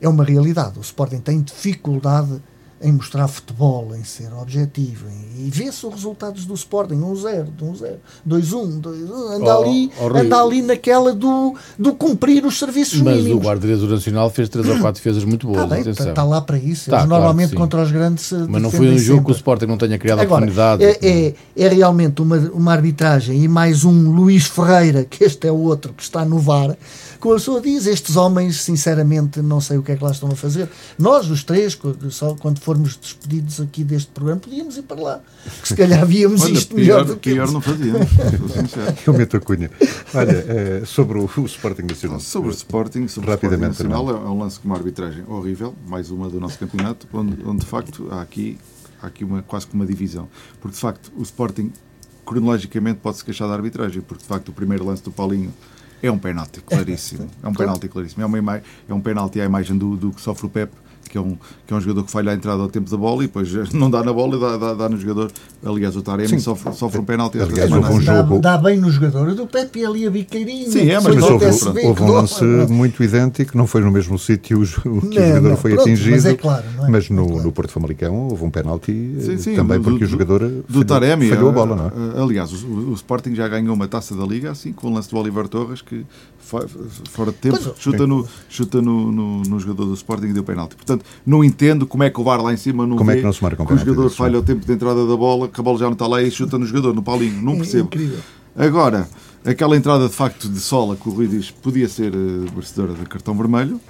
é uma realidade. O Sporting tem dificuldade em mostrar futebol, em ser objetivo. Em, e vê-se os resultados do Sporting: 1-0, 1-0, 2-1, 2-1. Anda, oh, ali, oh, anda ali naquela do, do cumprir os serviços Mas mínimos. Mas o guarda-redes Nacional fez 3 ou 4 defesas muito boas. Está, está lá para isso. Tá, Eles claro normalmente contra os grandes. Mas não foi um jogo sempre. que o Sporting não tenha criado Agora, oportunidade. É, é, é, realmente uma, uma arbitragem e mais um Luís Ferreira, que este é o outro que está no VAR como a pessoa diz, estes homens, sinceramente, não sei o que é que lá estão a fazer. Nós, os três, só quando formos despedidos aqui deste programa, podíamos ir para lá. Que se calhar víamos Olha, isto pior, melhor do que pior não fazíamos. *laughs* Eu meto a cunha. Olha, é, sobre o, o, Sporting Nacional. Sobre o Sporting, sobre Rapidamente, o Sporting Nacional, é um lance com uma arbitragem horrível, mais uma do nosso campeonato, onde, onde de facto há aqui, há aqui uma, quase que uma divisão. Porque de facto o Sporting cronologicamente pode-se queixar da arbitragem, porque de facto o primeiro lance do Paulinho é um penalti claríssimo. É um penalti claríssimo. É, uma é um penalti à imagem do, do que sofre o Pep que é, um, que é um jogador que falha a entrada ao tempo da bola e depois *laughs* não dá na bola e dá, dá, dá no jogador. Aliás, o Taremi sofre, sofre um penalti. Aliás, houve um jogo... dá, dá, bem no jogador. Do Pepe ali a biqueirinho. Sim, é, mas, mas houve, houve um lance muito idêntico, não foi no mesmo sítio que o jogador não, foi pronto, atingido. Mas, é claro, é? mas no, é claro. no Porto Famalicão houve um penalti sim, sim, também do, porque do, o jogador do falhou, Taremi, falhou a bola. Não é? Aliás, o, o, Sporting já ganhou uma taça da Liga assim com o lance do Oliver Torres que fora de tempo, pois, chuta, no, chuta no, no, no, jogador do Sporting e deu penalti. Portanto, não entendo como é que o VAR lá em cima não como vê é que, não se marca um que o jogador falha o tempo de entrada da bola, que a bola já não está lá e chuta no jogador, no Paulinho. Não é percebo. É Agora, aquela entrada de facto de sola que o Rui diz podia ser uh, merecedora de cartão vermelho,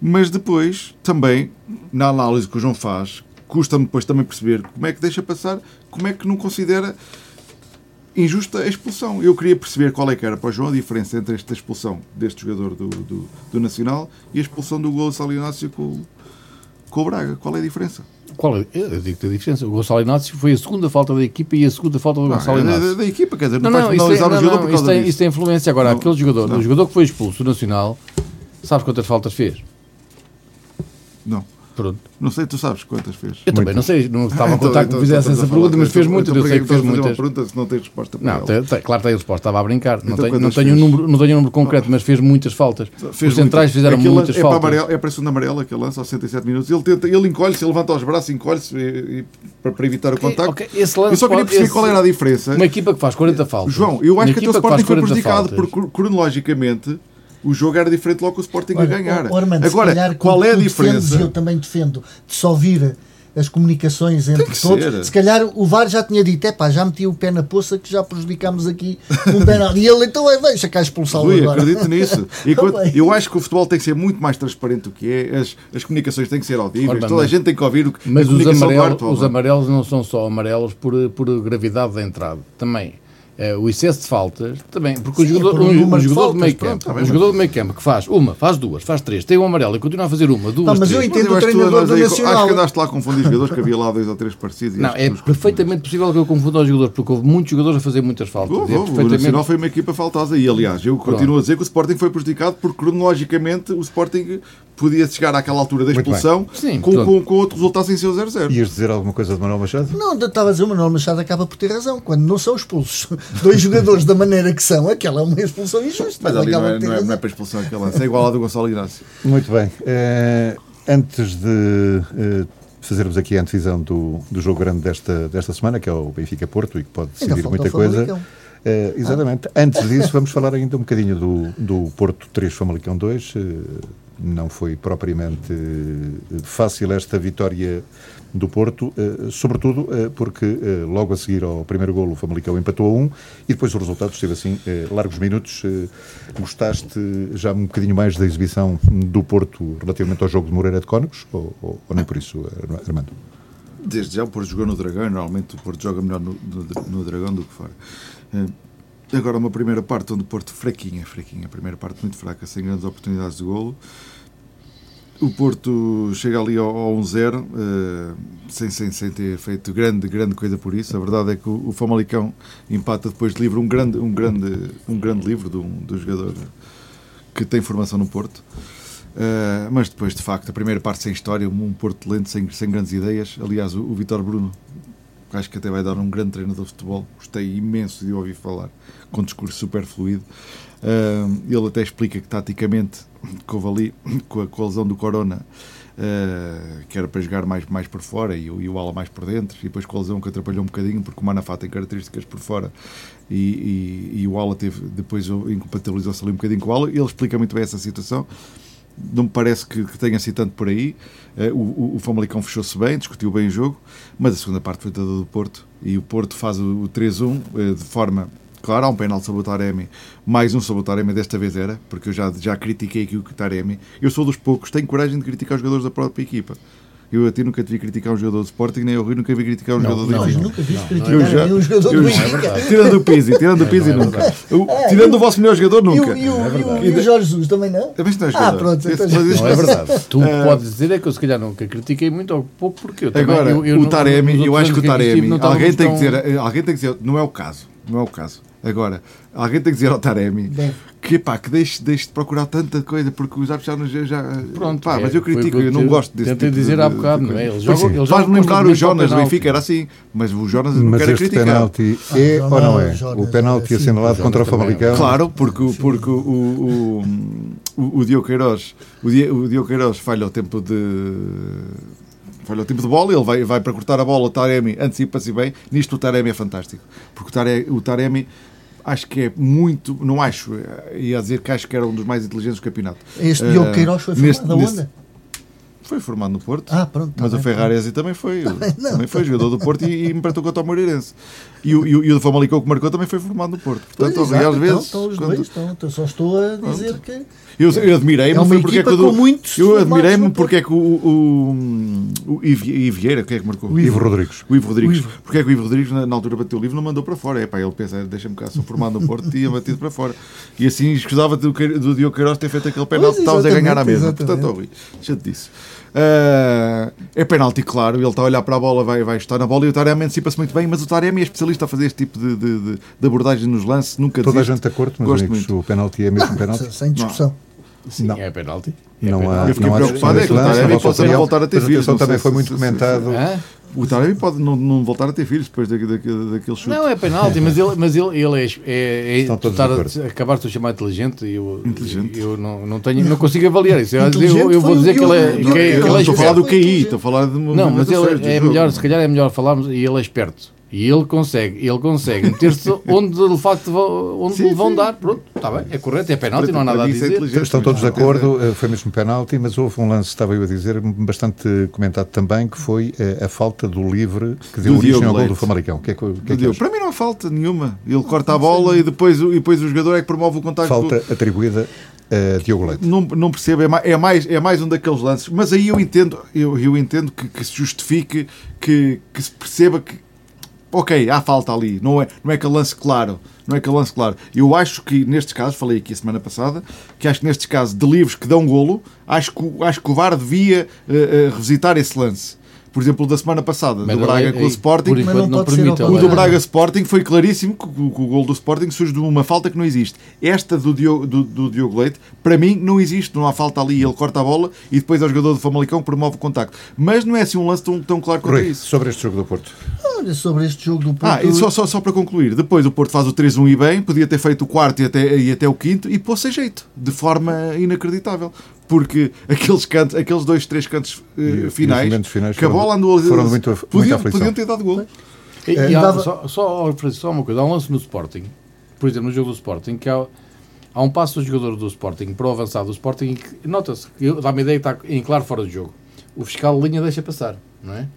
mas depois, também, na análise que o João faz, custa-me depois também perceber como é que deixa passar, como é que não considera injusta a expulsão. Eu queria perceber qual é que era para o João a diferença entre esta expulsão deste jogador do, do, do Nacional e a expulsão do Gonçalo Inácio com, com o Braga. Qual é a diferença? Qual é? Eu digo a diferença. O Gonçalo Inácio foi a segunda falta da equipa e a segunda falta do Gonçalo é Inácio. Da, da, equipa, quer dizer, não, não, não isso, tem, não, não, não, isso, tem, isso tem influência. Agora, não, aquele jogador, não. o jogador que foi expulso do Nacional, sabes quantas faltas fez? Não. Pronto. Não sei, tu sabes quantas fez. Eu também não sei, não estava *laughs* a então, contar que me então, fizesse essa pergunta, mas fez muitas, eu sei que fez muitas. pergunta se não tens resposta para Não, tem, tem, claro que tem resposta, estava a brincar. Não, então, tem, não, tenho um número, não tenho um número concreto, mas fez muitas faltas. Fez Os centrais fizeram Aquilo muitas é faltas. Para amarelo, é para a segunda amarela que ele lança aos 67 minutos. Ele, tenta, ele encolhe-se, ele levanta os braços, encolhe-se para, evitar o contacto. Okay, esse lance eu só queria perceber esse, qual era a diferença. Uma equipa que faz 40 faltas. João, eu acho que até o Sporting foi prejudicado, porque cronologicamente o jogo era diferente logo que o Sporting Olha, a ganhar. Ormando, Agora, qual é a diferença? Defendes, eu também defendo de só vir as comunicações entre todos. Ser. Se calhar o VAR já tinha dito: é pá, já meti o pé na poça que já prejudicámos aqui um *laughs* penal. e ele então é, deixa cá expulsá-lo agora. acredito nisso. *laughs* eu acho que o futebol tem que ser muito mais transparente do que é. As, as comunicações têm que ser audíveis. Toda a gente tem que ouvir o que Mas os amarelos, os amarelos não são só amarelos por, por gravidade da entrada. Também é, o excesso de faltas, também, porque Sim, o jogador, um, um jogador de, meio campo, um jogador de meio campo que faz uma, faz duas, faz três, tem um amarelo e continua a fazer uma, duas, não, mas três. eu entendo mas eu o treinador do Nacional. Acho que andaste lá a confundir jogadores, que havia lá dois ou três parecidos. Não, é perfeitamente possível que eu confunda os jogadores, porque houve muitos jogadores a fazer muitas faltas. Oh, oh, é perfeitamente... O Nacional foi uma equipa faltosa e, aliás, eu continuo Pronto. a dizer que o Sporting foi prejudicado porque, cronologicamente, o Sporting podia chegar àquela altura da expulsão Sim, com, com, com, outro resultado sem ser o 0-0. Ias dizer alguma coisa de Manuel Machado? Não, estava a dizer, o Manuel Machado acaba por ter razão. Quando não são expulsos *laughs* dois jogadores da maneira que são, aquela é uma expulsão injusta. Mas ali não é, não, é, não é para expulsão aquela, é igual à do Gonçalo Inácio. Muito bem. Uh, antes de uh, fazermos aqui a antevisão do, do jogo grande desta, desta semana, que é o Benfica-Porto e que pode decidir muita coisa. Uh, exatamente. Ah. Antes disso, vamos falar ainda um bocadinho do, do Porto 3 Famalicão 2. Uh, não foi propriamente uh, fácil esta vitória do Porto, sobretudo porque logo a seguir ao primeiro golo o Famalicão empatou a um e depois o resultado esteve assim largos minutos. gostaste já um bocadinho mais da exibição do Porto relativamente ao jogo de Moreira de Cónegos ou, ou, ou nem por isso, Armando? Desde já o Porto jogou no Dragão, normalmente o Porto joga melhor no, no, no Dragão do que fora. Eh, agora uma primeira parte onde o Porto fraquinha, fraquinha, a primeira parte muito fraca, sem grandes oportunidades de golo. O Porto chega ali ao, ao 1-0, uh, sem, sem, sem ter feito grande, grande coisa por isso. A verdade é que o, o Famalicão empata depois de livro um grande, um grande, um grande livro de um, do jogador que tem formação no Porto. Uh, mas depois, de facto, a primeira parte sem história, um Porto lento, sem, sem grandes ideias. Aliás, o, o Vitor Bruno, acho que até vai dar um grande treinador de futebol, gostei imenso de ouvir falar, com um discurso super fluido. Ele até explica que, taticamente, *coughs* que houve ali, *coughs* com a, com a lesão do Corona, uh, que era para jogar mais, mais por fora e, e o Ala mais por dentro, e depois com a lesão que atrapalhou um bocadinho, porque o Manafá tem características por fora e, e, e o Ala teve, depois incompatibilizou-se ali um bocadinho com o Ala. Ele explica muito bem essa situação não me parece que, que tenha sido tanto por aí. Uh, o, o Famalicão fechou-se bem, discutiu bem o jogo, mas a segunda parte foi toda do Porto e o Porto faz o, o 3-1 uh, eh, de forma. Claro, há um penal sobre o Taremi, mais um sobre o Taremi, desta vez era, porque eu já, já critiquei aqui o Taremi. Eu sou dos poucos, tenho coragem de criticar os jogadores da própria equipa. Eu a ti nunca te vi criticar um jogador do Sporting, nem eu nunca vi criticar um não, jogador do Benfica. Não, nunca vi criticar eu já, um jogador do Benfica. É tirando o Pizzi, tirando o Pizzi é nunca. É, tirando o vosso melhor jogador nunca. E o, o, o Jorge Jesus também não? Também não é ah, pronto. Então, não é verdade. Tu uh, *laughs* podes dizer é que eu se calhar nunca critiquei muito ou pouco porque eu também, Agora, eu, eu o Taremi, eu acho que o Taremi, alguém tem que dizer, alguém tem que dizer, não é o caso, não é o caso. Agora, alguém tem que dizer ao Taremi que, pá, que deixe, deixe de procurar tanta coisa, porque os árbitros já. já Pronto, pá, é, mas eu critico, eu não gosto desse Tentei tipo dizer de, há bocado, não é? Eles jogam, eles Faz-me lembrar o Jonas do Benfica, era assim, mas o Jonas não quer criticar. penalti é ah, ou não é? O penalti assinalado contra o Famalicão. Claro, porque, porque o, o, o, o Diogo Queiroz, o Diogo Queiroz falha o tempo de falha o tempo de bola, ele vai, vai para cortar a bola, o Taremi antecipa-se bem. Nisto o Taremi é fantástico, porque o Taremi, o Taremi acho que é muito, não acho, ia dizer que acho que era um dos mais inteligentes do campeonato. Este Diogo uh, Queiroz foi formado da onda? Foi formado no Porto, ah, pronto, tá mas o Ferraresi *laughs* tá também foi, tá bem, também foi jogador do Porto e, e empatou contra o Moreirense. E o, e, o, e o Famalicão que marcou também foi formado no Porto. Portanto, pois, exato, às vezes. Estão, estão os dois, estão, então só estou a dizer pronto. que. Eu, eu admirei-me é porque é que o muitos eu admirei-me porque é que o, o, o, Ivo Vieira, quem é que marcou? O Ivo Rodrigues. O Ivo Rodrigues. O Ivo. Porque é que o Ivo Rodrigues, na, na altura, bateu o livro não mandou para fora. É pá, ele pensa, deixa-me cá, sou formado no Porto, tinha batido para fora. E assim escusava do, do Diogo Queiroz ter feito aquele penal que estávamos a ganhar à mesa. Portanto, Rui, deixa-te disso. Uh, é penalti, claro. Ele está a olhar para a bola, vai, vai estar na bola e o Taremi antecipa-se muito bem. Mas o Taremi é especialista a fazer este tipo de, de, de abordagem nos lances. Nunca Toda desiste. a gente de acordo, mas Gosto amigos, muito. o penalti é mesmo penalti? Sem discussão. Sim, não. é penalti. É não há, eu fiquei não preocupado, é que o Taremi não voltar a ter filhos. também foi muito comentado. O Taremi pode não, não, voltar a ter filhos depois daquele, daquele chute. Não, é penalti, mas ele, mas ele, ele é, é, é estar a, acabar de chamar inteligente e eu, inteligente. eu não, não, tenho, não consigo avaliar isso. Eu, eu, eu vou dizer que ele é. Que, é, que ele é estou a falar do QI, estou a falar de Não, mas ele é melhor, se calhar é melhor falarmos e ele é esperto. E ele consegue, ele consegue meter-se *laughs* onde de facto onde sim, vão sim. dar. Pronto, está bem, é correto, é penalti, não há nada a é dizer. Estão todos de acordo, eh, foi mesmo penalti, mas houve um lance, estava eu a dizer, bastante comentado também, que foi a, eh, a falta do livre que deu origem ao gol do Famalicão. Que é, que, que é que Para mim não há falta nenhuma. Ele corta a bola e depois, e depois o jogador é que promove o contacto. Falta atribuída a Diogo Leite. Não, não percebo, é mais, é mais, é mais um daqueles lances. Mas aí eu entendo, eu, eu entendo que, que se justifique, que, que se perceba que ok, há falta ali, não é, não é aquele lance claro. Não é aquele lance claro. Eu acho que nestes casos, falei aqui a semana passada, que acho que nestes casos de livros que dão golo, acho que, acho que o VAR devia uh, uh, revisitar esse lance por exemplo, da semana passada, mas do Braga é, com o Sporting, mas não, não permite, o do Braga Sporting foi claríssimo que, que, o gol do Sporting surge de uma falta que não existe. Esta do Diogo, do, do Diogo Leite, para mim, não existe, não há falta ali, ele corta a bola e depois é o jogador do Famalicão que promove o contacto. Mas não é assim um lance tão, tão claro quanto Rui, isso. Sobre este jogo do Porto. Olha, sobre este jogo do Porto. Ah, e só, só, só para concluir, depois o Porto faz o 3-1 e bem, podia ter feito o quarto e até, e até o quinto e pôs-se jeito, de forma inacreditável porque aqueles cantos, aqueles dois, três cantos uh, finais, finais, que a bola andou foram muito, podiam, podiam ter dado gol. E, e há, só, só, só uma coisa, há um lance no Sporting, por exemplo, no jogo do Sporting, que há, há um passo do jogador do Sporting para o avançado do Sporting que nota-se, dá-me ideia que está em claro fora do jogo. O fiscal de linha deixa passar, não é?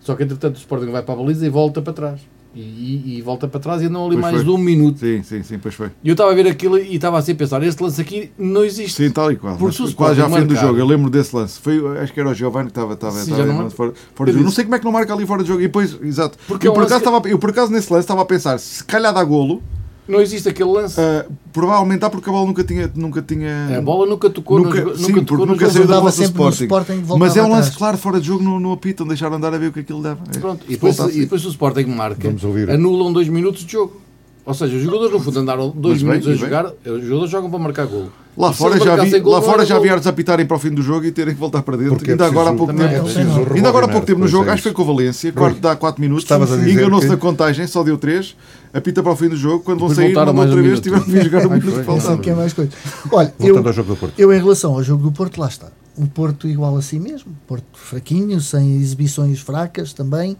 Só que entretanto o Sporting vai para a baliza e volta para trás. E, e, volta para trás e andam ali pois mais foi. de um minuto. Sim, sim, sim, pois foi. E eu estava a ver aquilo e estava assim a pensar: este lance aqui não existe. Sim, tal e qual. Quase já fim do jogo, eu lembro desse lance. Foi, acho que era o Giovanni que estava, estava, sim, estava não, fora, fora do jogo. Não sei como é que não marca ali fora do jogo. E depois, exato. Porque eu, por acaso, que... estava, eu por acaso nesse lance estava a pensar: se calhar dá golo não existe aquele lance. Uh, provavelmente há porque a bola nunca tinha. Nunca tinha a bola nunca tocou nunca, no, sim, nunca tocou nunca no saiu da bola do Sporting. Sporting Mas é um lance claro, fora de jogo, não, não apitam, deixaram andar a ver o que aquilo deve. É. Pronto, e depois, e depois o Sporting marca, anulam dois minutos de jogo. Ou seja, os jogadores no fundo andaram dois Mas bem, minutos a bem. jogar, os jogadores jogam para marcar gol. Lá fora já vi, gol, lá não fora já gol. vi árbitros apitarem para o fim do jogo e terem que voltar para dentro. Porque é Ainda agora há preciso- pouco também tempo. é preciso Ainda agora há pouco tempo no jogo, depois, acho que foi é com o Valência, quarto, dá 4 minutos, enganou-se que- na contagem, só deu 3, apita para o fim do jogo, quando vão sair, mandou mais um outra vez, tiveram que vir jogar o Ai, minuto foi. que Não sei faltava. o que é mais coisa. Olha, Voltando eu, ao jogo do Porto. eu em relação ao jogo do Porto, lá está. O Porto igual a si mesmo. Porto fraquinho, sem exibições fracas também.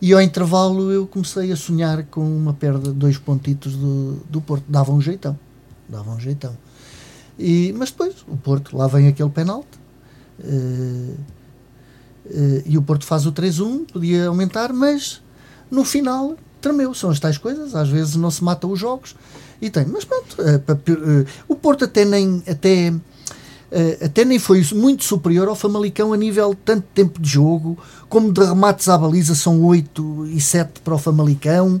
E ao intervalo eu comecei a sonhar com uma perda de dois pontitos do, do Porto. Dava um jeitão. Dava um jeitão. E, mas depois, o Porto, lá vem aquele penalti. eh, eh, e o Porto faz o 3-1, podia aumentar, mas no final tremeu. São as tais coisas, às vezes não se matam os jogos e tem. Mas pronto, eh, o Porto até nem, até, até nem foi muito superior ao Famalicão a nível de tanto tempo de jogo, como de remates à baliza são 8 e 7 para o Famalicão.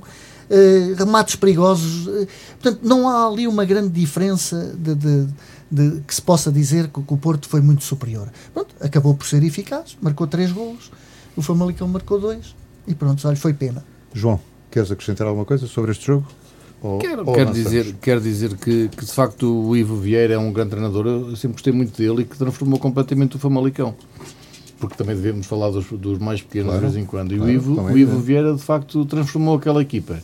eh, remates perigosos, eh, portanto, não há ali uma grande diferença de, de- de- que se possa dizer que, que o Porto foi muito superior. Pronto, acabou por ser eficaz, marcou 3 golos, o Famalicão marcou 2 e pronto, olha, foi pena. João, queres acrescentar alguma coisa sobre este jogo? Ou- Quero, ou quero dizer, quero dizer que, que de facto o Ivo Vieira é um grande treinador. Eu sempre gostei muito dele e que transformou completamente o Famalicão. Porque também devemos falar dos, dos mais pequenos Claro, de vez em quando. E claro, o, Ivo, o Ivo é. Vieira de facto transformou aquela equipa.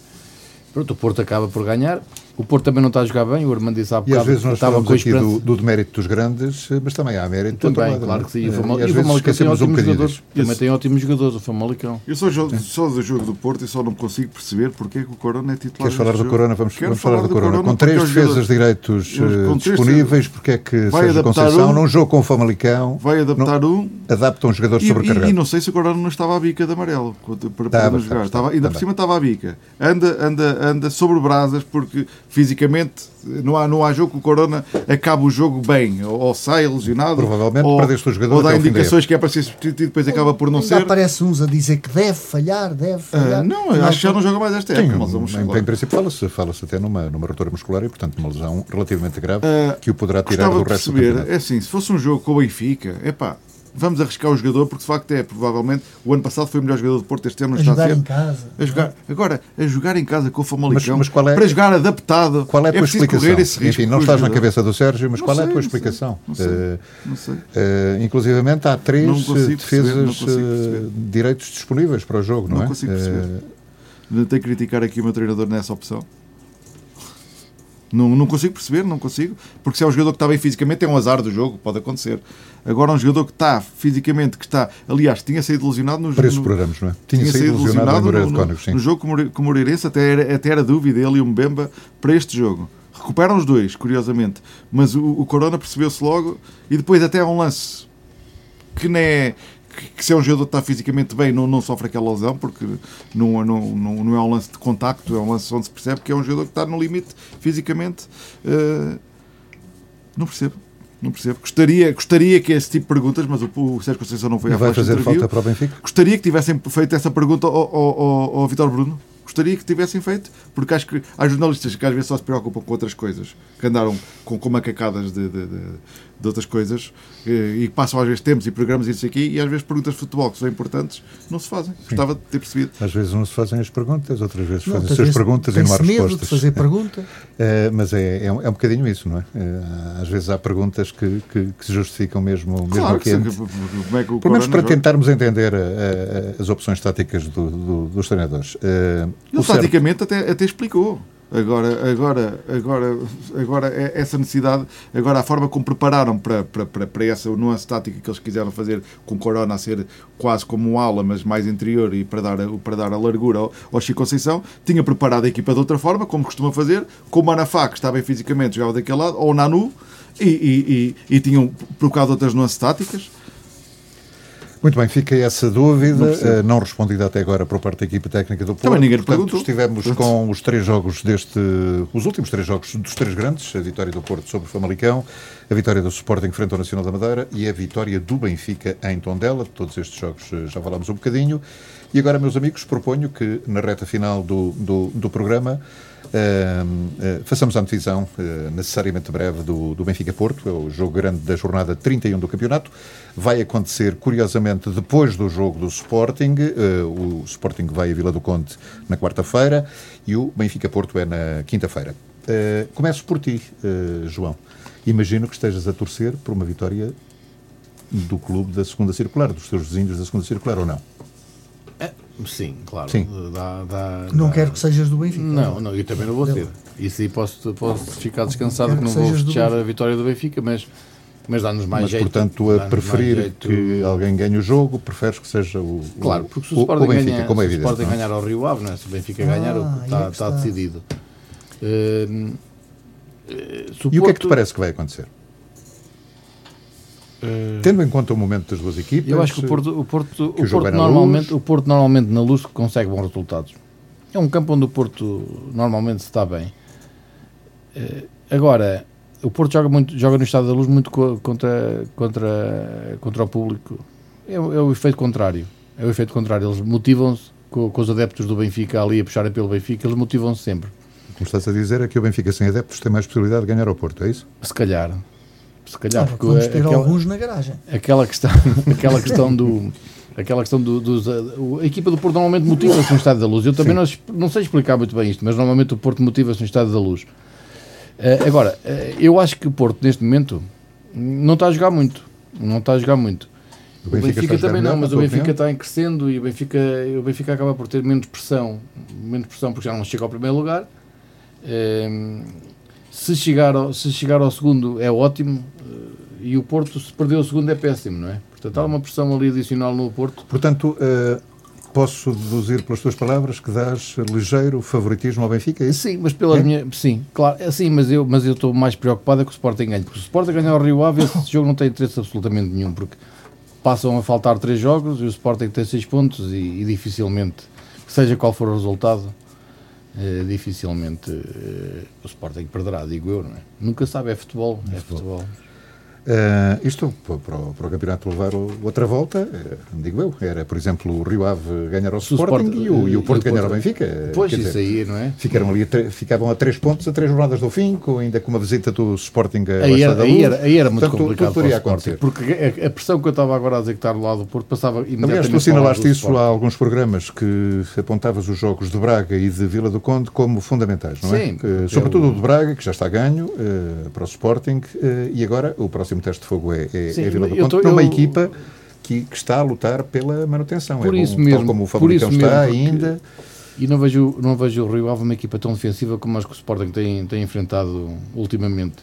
Pronto, o Porto acaba por ganhar. O Porto também não está a jogar bem. O Armando disse há E às bocado vezes nós aqui do, do demérito dos grandes, eh, mas também há mérito do outro Também, lado, claro não é? que sim. E o Eh, Fama- e e o Famalicão tem um ótimos bocadinho jogadores. Também tem ótimos jogadores, o Famalicão. Eu sou, jo- sou do jogo do Porto e só não consigo perceber porque é que o Corona é titular. Queres falar do. Corona? Vamos, vamos falar do Corona. Com porque três é defesas direitos eh, três disponíveis, porque é que Vai Sérgio Conceição, um- num jogo com o Famalicão, Vai adaptar um adapta um jogador E, e- sobrecarregado. e não sei se o Corona não estava à bica de amarelo para, não jogar. ainda por cima estava à bica. Anda, anda, anda sobre brasas porque fisicamente não há, não há jogo que o Corona acaba o jogo bem. Ou, ou sai lesionado. Provavelmente ou, perdeste o jogador Ou dá indicações que é para ser substituído e depois acaba por não Ainda ser. aparece uns a dizer que deve falhar, deve Ah, falhar. não, eu acho que já não joga mais esta Sim, época. mas vamos em, em princípio fala-se fala até numa, numa rotura muscular e, portanto, uma lesão relativamente grave Ah, que o poderá tirar do resto do perceber, campeonato. é assim, se fosse um jogo com o Benfica, epá, vamos arriscar o jogador, porque de facto é, provavelmente, o ano passado foi o melhor jogador do Porto, este ano não A está a jogar ser. em casa. A jogar, agora, a jogar em casa com o Famalicão, Mas- mas é- para jogar adaptado, Qual é a tua preciso explicação? correr esse risco Enfim, não estás na cabeça do Sérgio, mas Não qual é a sei, tua não sei, explicação? não sei. Eh, Não sei. eh, inclusivamente há três Não eh, não defesas perceber. direitos disponíveis para o jogo, não, Não é? consigo perceber. Não tenho que criticar aqui o meu treinador nessa opção. Não, não consigo perceber, não consigo. Porque se é um jogador que está bem fisicamente, é um azar do jogo, pode acontecer. Agora, um jogador que está fisicamente, que está. Aliás, tinha saído lesionado no para esses programas, não é? Tinha, tinha saído lesionado Moreira no, no- jogo com o Moreirense, até era, até era dúvida ele e o Mbemba para este jogo. Recuperam os dois, curiosamente. Mas o, o Corona percebeu-se logo e depois até há um lance que não é. Que, que se é um jogador que está fisicamente bem, não, não sofre aquela lesão, porque não, não, não, não é um lance de contacto, é um lance onde se percebe que é um jogador que está no limite fisicamente. eh, não percebo. Não percebo. Gostaria, gostaria que esse tipo de perguntas, mas o, o Sérgio Conceição não foi E à vai fazer interview. falta para o Benfica? Gostaria que tivessem feito essa pergunta ao, ao, ao, ao Vitor Bruno. Gostaria que tivessem feito, porque acho que há jornalistas que às vezes só se preocupam com outras coisas, que andaram com, com macacadas de, de, de, de outras coisas eh, e passam às vezes tempos e programas e isso aqui, e às vezes perguntas de futebol que são importantes não se fazem. Gostava de ter percebido. Às vezes não se fazem as perguntas, outras vezes Não, outras as vezes perguntas e não há medo respostas. de fazer pergunta. *laughs* Eh, mas é, é, um, é um bocadinho isso, não é? Eh, às vezes há perguntas que, que, que se justificam mesmo, mesmo Claro que sim, como é que o Pelo menos para joga. tentarmos entender eh, eh, as opções táticas do- do- dos treinadores. Eh, Ele taticamente até, até explicou. Agora, agora, agora, agora é- essa necessidade, agora a forma como prepararam para, para, para, para essa nuance tática que eles quiseram fazer com Corona a ser quase como um ala, mas mais interior e para dar, para dar a largura ao, ao Chico Conceição, tinha preparado a equipa de outra forma, como costuma fazer, com o Manafá, que bem fisicamente, jogava daquele lado, ou o Nanu, e, e, e, e tinham provocado outras nuances táticas. Muito bem, fica essa dúvida, Não eh, não respondida até agora por parte da equipa técnica do Porto. Também ninguém Portanto, perguntou. estivemos com os três jogos deste, os últimos três jogos dos três grandes, a vitória do Porto sobre o Famalicão, a vitória do Sporting frente ao Nacional da Madeira e a vitória do Benfica em Tondela. De todos estes jogos eh, já falámos um bocadinho. E agora, meus amigos, proponho que na reta final do, do, do programa uh, uh, façamos a antevisão uh, necessariamente breve do, do Benfica-Porto, é o jogo grande da jornada 31 do campeonato. Vai acontecer, curiosamente, depois do jogo do Sporting. o Sporting vai a Vila do Conde na quarta-feira e o Benfica-Porto é na quinta-feira. começo por ti, João. Imagino que estejas a torcer por uma vitória do clube da segunda circular, dos teus vizinhos da segunda circular, ou não? É, sim, claro. Sim. Dá, dá, não dá... quero que sejas do Benfica. Não, não, eu também não vou ser. Isso aí posso, posso ficar descansado que não vou festejar a vitória do Benfica, mas, mas dá-nos mais mas, jeito. portanto, a preferir jeito... que alguém ganhe o jogo, preferes que seja o, claro, porque se o, Sporting, o Benfica, ganha, como é evidente, se o Sporting ganhar ao Rio Ave, é? se o Benfica ah, ganhar, está, é está decidido. Uh, uh, e o que é que te parece que vai acontecer? Uh, Tendo em conta o momento das duas equipas, eu acho que o Porto, o Porto, o Porto normalmente, o Porto normalmente na luz consegue bons resultados. É um campo onde o Porto normalmente se está bem. Uh, agora, o Porto joga muito, joga no estado da luz muito contra contra contra o público. É, é o efeito contrário. É o efeito contrário. Eles motivam-se com, com, os adeptos do Benfica ali a puxarem pelo Benfica. Eles motivam-se sempre. O que estás a dizer é que o Benfica sem adeptos tem mais possibilidade de ganhar ao Porto, é isso? Se calhar se calhar. porque vamos ter aquela, alguns na garagem. Aquela questão, *laughs* aquela questão do. Aquela questão do, dos. A equipa do Porto normalmente motiva-se no Estado da Luz. Eu também não, não, sei explicar muito bem isto, mas normalmente o Porto motiva-se no Estado da Luz. Uh, agora, uh, eu acho que o Porto, neste momento, não está a jogar muito. Não está a jogar muito. O Benfica, o Benfica também não, mas o Benfica está em crescendo e o Benfica, o Benfica acaba por ter menos pressão. Menos pressão porque já não chega ao primeiro lugar. Uh, se chegar, ao, se chegar ao segundo é ótimo eh, e o Porto, se perder o segundo, é péssimo, não é? Portanto, há uma pressão ali adicional no Porto. Portanto, uh, posso deduzir pelas tuas palavras que dás ligeiro favoritismo ao Benfica, é? Sim, mas pela é? minha. Sim, claro, é assim, mas eu mas eu estou mais preocupado com o Sporting ganhe, porque se o Sporting ganhar ao Rio Ave, esse *laughs* jogo não tem interesse absolutamente nenhum, porque passam a faltar três jogos e o Sporting tem seis pontos e, e dificilmente, seja qual for o resultado, Uh, dificilmente uh, o Sporting perderá, digo eu, não é? Nunca sabe, é futebol, é, é futebol. futebol. Uh, isto para o, para o campeonato levar outra volta, uh, digo eu, era por exemplo o Rio Ave ganhar ao Sporting Sport, e, o, e o Porto ganhar ao Benfica. Pois, isso dizer, aí, não é? Ficaram ali a ficavam a três pontos, a três jornadas do fim, com, ainda com uma visita do Sporting a aí era, aí era, aí era muito Portanto, complicado para o Sporting, acontecer. porque a, a, pressão que eu estava agora a dizer que está do lado do Porto passava imediatamente Aliás, tu assinalaste isso há alguns programas que apontavas os jogos de Braga e de Vila do Conde como fundamentais, não é? Sim. Que, sobretudo o de Braga, que já está ganho uh, para o Sporting, uh, e agora o próximo teste de fogo é é, Sim, é Vila do Conde, numa eu... equipa que, que, está a lutar pela manutenção. Por é isso bom, mesmo, tal como o Famalicão está ainda. E não vejo, não vejo o Rio Ave uma equipa tão defensiva como as que o Sporting tem, tem enfrentado ultimamente.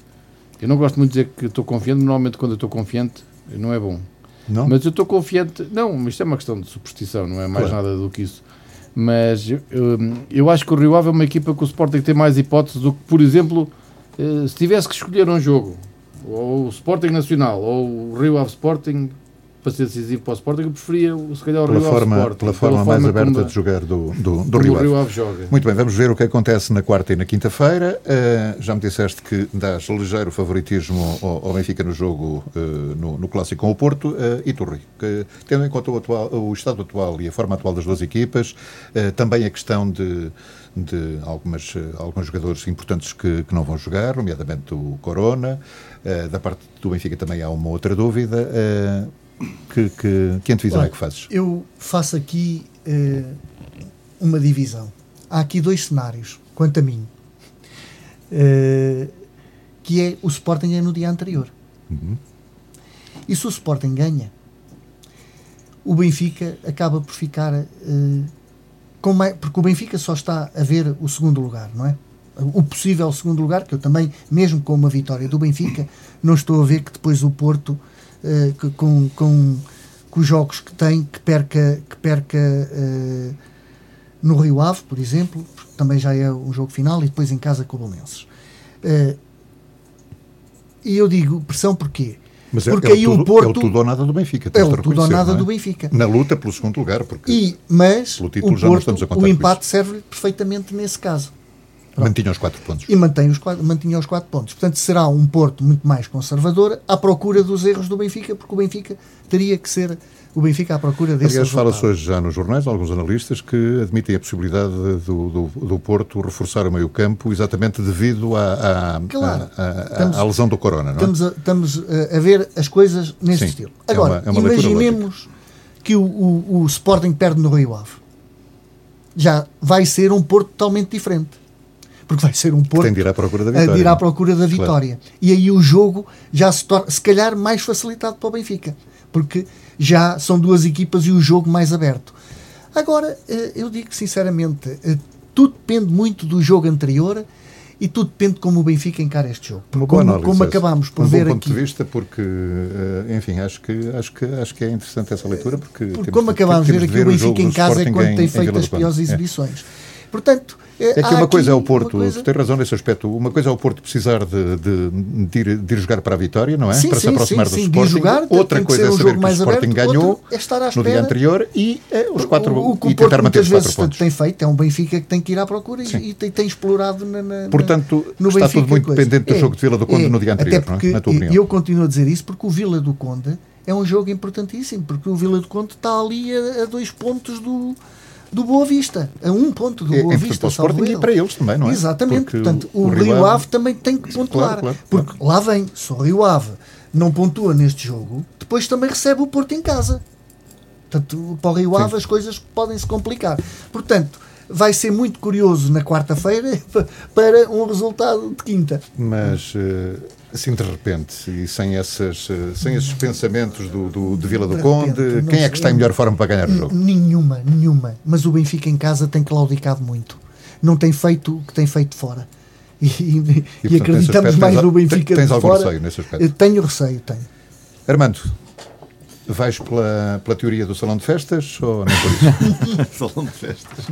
Eu não gosto muito de dizer que estou confiante, normalmente quando eu estou confiante não é bom. Não? Mas eu estou confiante, não, isto é uma questão de superstição, não é mais claro. nada do que isso. Mas eu, eu acho que o Rio Ave é uma equipa que o Sporting tem mais hipóteses do que, por exemplo, eh, se tivesse que escolher um jogo ou o Sporting Nacional, ou o Rio Ave Sporting, para ser decisivo para o Sporting, eu preferia se calhar o pela Rio forma, Ave Sporting. Pela forma pela mais aberta de jogar do, do, do Rio, Rio Ave. joga. Muito bem, vamos ver o que acontece na quarta e na quinta-feira. Uh, já me disseste que dás ligeiro favoritismo ao, ao Benfica no jogo, uh, no, no, clássico com o Porto. Uh, e tu, Rui, que, tendo em conta o, atual, o estado atual e a forma atual das duas equipas, também a questão de de algumas, alguns jogadores importantes que, que não vão jogar, nomeadamente o Corona. Uh, da parte do Benfica também há uma outra dúvida. Uh, que, que, que antevisão Olha, é que fazes? Eu faço aqui uh, uma divisão. Há aqui dois cenários, quanto a mim. que é o Sporting é no dia anterior. Uhum. E se o Sporting ganha, o Benfica acaba por ficar com mais, porque o Benfica só está a ver o segundo lugar, não é? O possível segundo lugar, que eu também, mesmo com uma vitória do Benfica, não estou a ver que depois o Porto, uh, que, com, com, com, os jogos que tem, que perca, que perca uh, no Rio Ave, por exemplo, porque também já é um jogo final, e depois em casa com o Belenenses. Uh, e eu digo pressão porquê? Mas é, porque é, aí o, tudo, Porto, é o tudo ou nada do Benfica. É o tudo ou nada é? do Benfica. Na luta pelo segundo lugar. Porque e, mas o, Porto, o empate serve perfeitamente nesse caso. Mantinha os quatro pontos. E mantém os quatro, mantinha os quatro pontos. Portanto, será um Porto muito mais conservador à procura dos erros do Benfica, porque o Benfica teria que ser o Benfica à procura desse Aliás, fala-se hoje já nos jornais, alguns analistas que admitem a possibilidade do, do, do Porto reforçar o meio-campo exatamente devido à, à, claro. à, estamos, à, lesão do Corona. Não é? estamos, a, estamos a ver as coisas nesse Sim, estilo. Agora, é uma, é uma imaginemos que o, o, o Sporting perde no Rio Ave. Já vai ser um Porto totalmente diferente porque vai ser um Porto tem de ir à procura da vitória. De ir à procura da vitória. Claro. E aí o jogo já se torna, se calhar, mais facilitado para o Benfica, porque já são duas equipas e o jogo mais aberto. Agora, eh, eu digo sinceramente, eh, tudo depende muito do jogo anterior e tudo depende de como o Benfica encara este jogo. Uma como, análise, como acabamos por um ver bom ponto aqui. de vista, porque, eh, enfim, acho que, acho que, acho que é interessante essa leitura. Porque, porque como acabamos de ver aqui, o Benfica em casa é quando tem feito as piores é. exibições. É. Portanto, é que uma coisa é o Porto, coisa... tu tens razão nesse aspecto, uma coisa é o Porto precisar de, de, de, ir, de ir, jogar para a vitória, não é? Sim, para sim, se aproximar sim, do Sporting. Jogar, Outra coisa é um saber que o Sporting aberto, ganhou é no dia anterior e é, os quatro, o, o e tentar manter os quatro pontos. tem feito, é um Benfica que tem que ir à procura e, e tem, tem, explorado na, na, Portanto, no está Benfica tudo muito coisa. dependente do é, jogo de Vila do Conde é, no dia anterior, não é? na tua opinião. E eu continuo a dizer isso porque o Vila do Conde é um jogo importantíssimo, porque o Vila do Conde está ali a, a dois pontos do do Boa Vista, a um ponto do é, Boa Vista. Para o Sporting e para eles também, não é? Exatamente, porque portanto, o, o Rio Ave também tem que pontuar. Claro, claro, porque claro. lá vem, se o Rio Ave não pontua neste jogo, depois também recebe o Porto em casa. Portanto, para o Rio Ave Sim. as coisas podem se complicar. Portanto, vai ser muito curioso na quarta-feira *laughs* para um resultado de quinta. Mas assim de repente e sem, essas, sem esses pensamentos do, do de Vila do de Conde, repente, quem é que está em melhor forma para ganhar o jogo? Nenhuma, nenhuma. Mas o Benfica em casa tem claudicado muito. Não tem feito o que tem feito fora. E, e, e, e acreditamos mais no Benfica tens, tens de algum fora. receio nesse aspecto? Tenho receio, tenho. Armando, vais pela, pela teoria do salão de festas ou não por isso? *laughs* *laughs* salão de festas.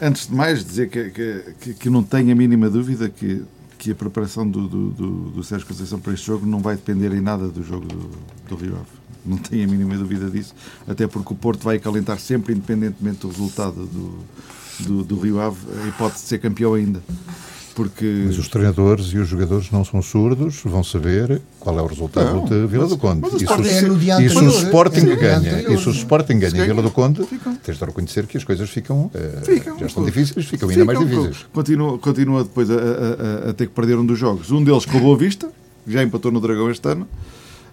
Antes de mais, dizer que, que, que não tenho a mínima dúvida que, que a preparação do, do, do, do Sérgio Conceição para este jogo não vai depender em nada do jogo do, do Rio Ave. Não tenho a mínima dúvida disso, até porque o Porto vai acalentar sempre, independentemente do resultado do, do, do Rio Ave, a hipótese de ser campeão ainda. Porque... Mas os treinadores e os jogadores não são surdos, vão saber qual é o resultado não, de Vila mas, do Conde. Mas e, se, é no dia se o Sporting é ganha, e se o Sporting ganha em Vila do Conde, ficam. tens de reconhecer que as coisas ficam, ficam. Uh, já estão difíceis, ficam ainda mais difíceis. Continua, continua depois a, a, a, ter que perder um dos jogos. Um deles com o Boa Vista, já empatou no Dragão este ano.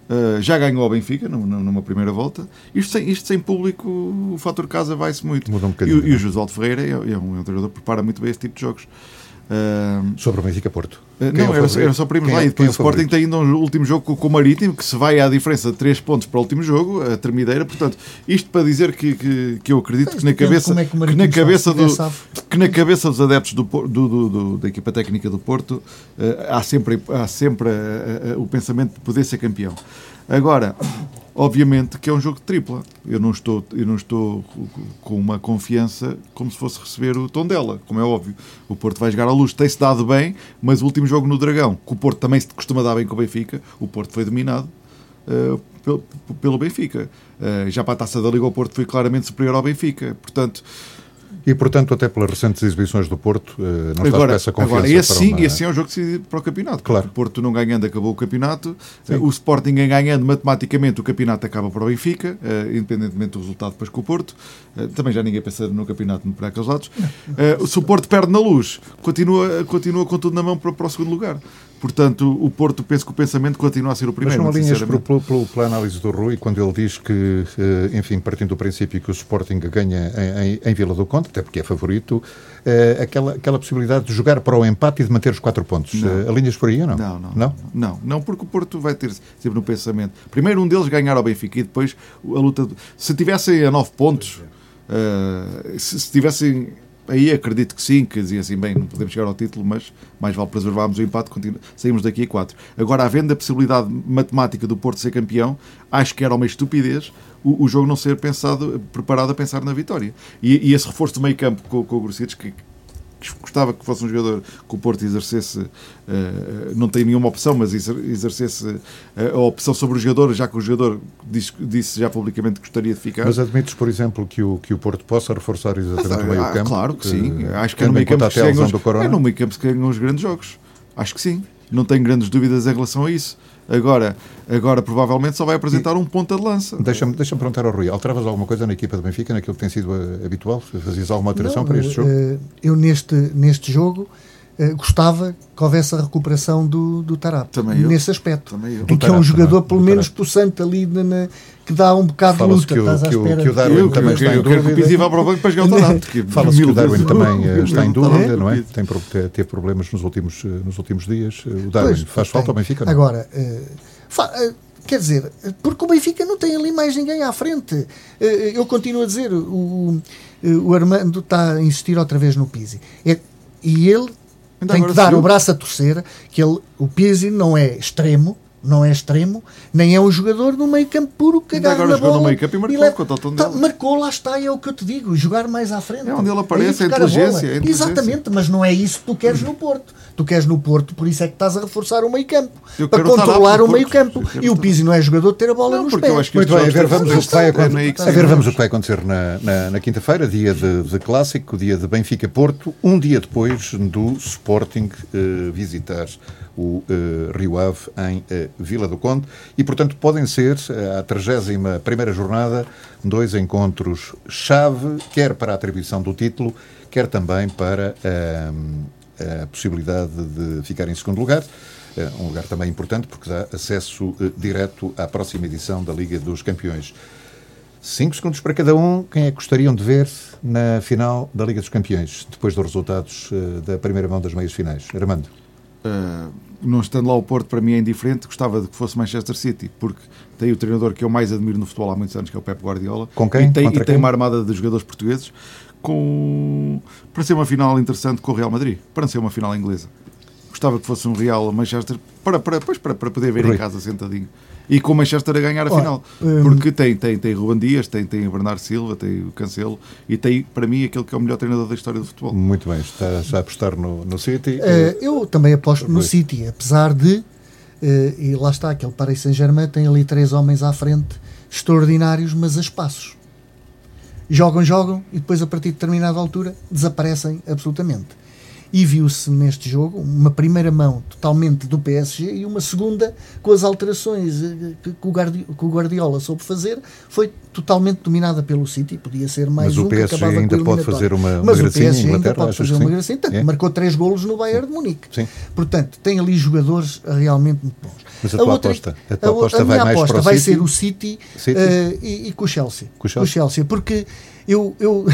Uh, já ganhou ao Benfica numa primeira volta. Isto sem, isto sem público, o fator casa vai-se muito. Um e, e o Josualdo Ferreira é, é, um, é um treinador que prepara muito bem esse tipo de jogos. Uh, Sobre o Benfica Porto. Uh, não, é era, era, só para irmos lá. É, e depois é o Sporting tem ainda um último jogo com, o Marítimo, que se vai à diferença de 3 pontos para o último jogo, a termideira. Portanto, isto para dizer que, que, que eu acredito que na cabeça, é que, que, na cabeça do, que na cabeça dos adeptos do, do, do, do da equipa técnica do Porto uh, há sempre, há sempre o pensamento de poder ser campeão. Agora, obviamente que é um jogo de tripla. Eu não estou, eu não estou com uma confiança como se fosse receber o tom dela, como é óbvio. O Porto vai jogar à luz, tem-se dado bem, mas o último jogo no Dragão, que o Porto também se costuma dar bem com o Benfica, o Porto foi dominado uh, pelo, pelo, Benfica. Uh, já para a taça da Liga, o Porto foi claramente superior ao Benfica. Portanto. E, portanto, até pelas recentes exibições do Porto, uh, não agora, essa confiança agora, esse sim, uma... esse sim é um jogo decidido para o campeonato. Claro. O Porto não ganhando acabou o campeonato. Sim. O Sporting ganhando, matematicamente, o campeonato acaba para o Benfica, uh, independentemente do resultado depois com o Porto. Também já ninguém pensa no campeonato por aqueles lados. Se o Porto perde na luz, continua, continua com tudo na mão para, para o segundo lugar. Portanto, o Porto, penso que o pensamento continua a ser o primeiro. Mas não alinhas pelo, pelo, pela análise do Rui, quando ele diz que, enfim, partindo do princípio que o Sporting ganha em, em, Vila do Conde, até porque é favorito, uh, aquela, aquela possibilidade de jogar para o empate e de manter os quatro pontos. Uh, alinhas por aí ou não? Não, não, não? Não, não, porque o Porto vai ter sempre no pensamento. Primeiro um deles ganhar ao Benfica e depois a luta. De, se tivessem a nove pontos, uh, se, se tivessem aí acredito que sim, que dizia assim, bem, não podemos chegar ao título, mas mais vale preservarmos o empate, continu... saímos daqui a quatro. Agora, havendo a possibilidade matemática do Porto ser campeão, acho que era uma estupidez o, o jogo não ser pensado, preparado a pensar na vitória. E, e esse reforço do meio campo com, com o Grossetes, que, que, gostava que fosse um jogador que o Porto exercesse, uh, não tem nenhuma opção, mas exercesse a opção sobre o jogador, já que o jogador disse, disse já publicamente que gostaria de ficar. Mas admites, por exemplo, que o, que o Porto possa reforçar exatamente ah, o meio campo? Claro que, que sim. Acho que é no meio campo que é no meio campo que ganham os grandes jogos. Acho que sim. Não tenho grandes dúvidas em relação a isso. Agora, agora provavelmente só vai apresentar um ponta de lança. Deixa-me deixa perguntar ao Rui, alteravas alguma coisa na equipa do Benfica, naquilo que tem sido eh, habitual? Fazias alguma alteração Não, para este jogo? Eh, eu neste, neste jogo gostava que houvesse a recuperação do, do Tarap. Também eu. Nesse aspecto. Também eu. Em que é um jogador, pelo menos, possante ali na, na, que dá um bocado de luta. Que o, que, o, que o Darwin eu, também está em dúvida. Eu que o Pizzi vá para o banco para jogar o Tarap. Fala-se que o Darwin também uh, está em dúvida, não é? Tem, teve problemas nos últimos, uh, nos últimos dias. O Darwin pois, faz falta ao Benfica? Não? Agora, quer dizer, porque o Benfica não tem ali mais ninguém à frente. eu continuo a dizer, o, o Armando está a insistir outra vez no Pizzi. É, e ele Ainda tem que dar o braço a torcer que ele, o Pizzi não é extremo, não é extremo, nem é um jogador do meio campo puro que agarra na bola. no meio campo e marcou, e tá, marcou, lá está, é o que eu te digo, jogar mais à frente. É onde ele aparece, é a, inteligência, a, Exatamente, mas não é isso que tu queres no Porto. Tu queres no Porto, por isso é que estás a reforçar o meio campo. Para controlar o meio campo. E o Pizzi não é jogador de ter a bola não, nos pés. Muito bem, a ver, vamos, o que vai, a ver, vamos o que vai acontecer na, na, na quinta-feira, dia de, de, clássico, dia de Benfica-Porto, um dia depois do Sporting uh, visitar o uh, Rio Ave em uh, Vila do Conde e, portanto, podem ser uh, a 31 primeira jornada dois encontros chave, quer para a atribuição do título, quer também para a possibilidade de ficar em segundo lugar. Um lugar também importante porque dá acesso direto à próxima edição da Liga dos Campeões. Cinco segundos para cada um. Quem é que gostariam de ver na final da Liga dos Campeões, depois dos resultados da primeira mão das meias finais? Armando. Uh, não estando lá o Porto, para mim é indiferente. Gostava de que fosse Manchester City, porque tem o treinador que eu mais admiro no futebol há muitos anos, que é o Pep Guardiola. Com quem? E tem, e tem uma armada de jogadores portugueses com... para ser uma final interessante com o Real Madrid, para ser uma final inglesa. Gostava que fosse um Real Manchester para, para, para, para poder ver Rui. em casa sentadinho e com o Manchester a ganhar a Olha, final. Hum... Porque tem, tem, tem Ruben Dias, tem, tem o Bernardo Silva, tem o Cancelo e tem, para mim, aquele que é o melhor treinador da história do futebol. Muito bem, está a apostar no, no City. Uh, eu também aposto no City, apesar de, uh, e lá está, aquele Paris Saint-Germain tem ali três homens à frente extraordinários, mas a espaços. Jogam, jogam e depois, a partir de determinada altura, desaparecem absolutamente e viu-se neste jogo uma primeira mão totalmente do PSG e uma segunda com as alterações eh, que, o Guardiola soube fazer. Foi totalmente dominada pelo City podia ser mais mas um o PSG que ainda pode fazer uma, uma mas gracinha o PSG ainda pode fazer uma gracinha. É? marcou três golos no Bayern de Munique. Sim. portanto tem ali jogadores realmente muito bons. Mas a, a tua outra, aposta, a tua aposta a, a vai minha aposta vai City? ser o City, City? Uh, e, e com o Chelsea. Com o Chelsea, com o Chelsea porque eu, eu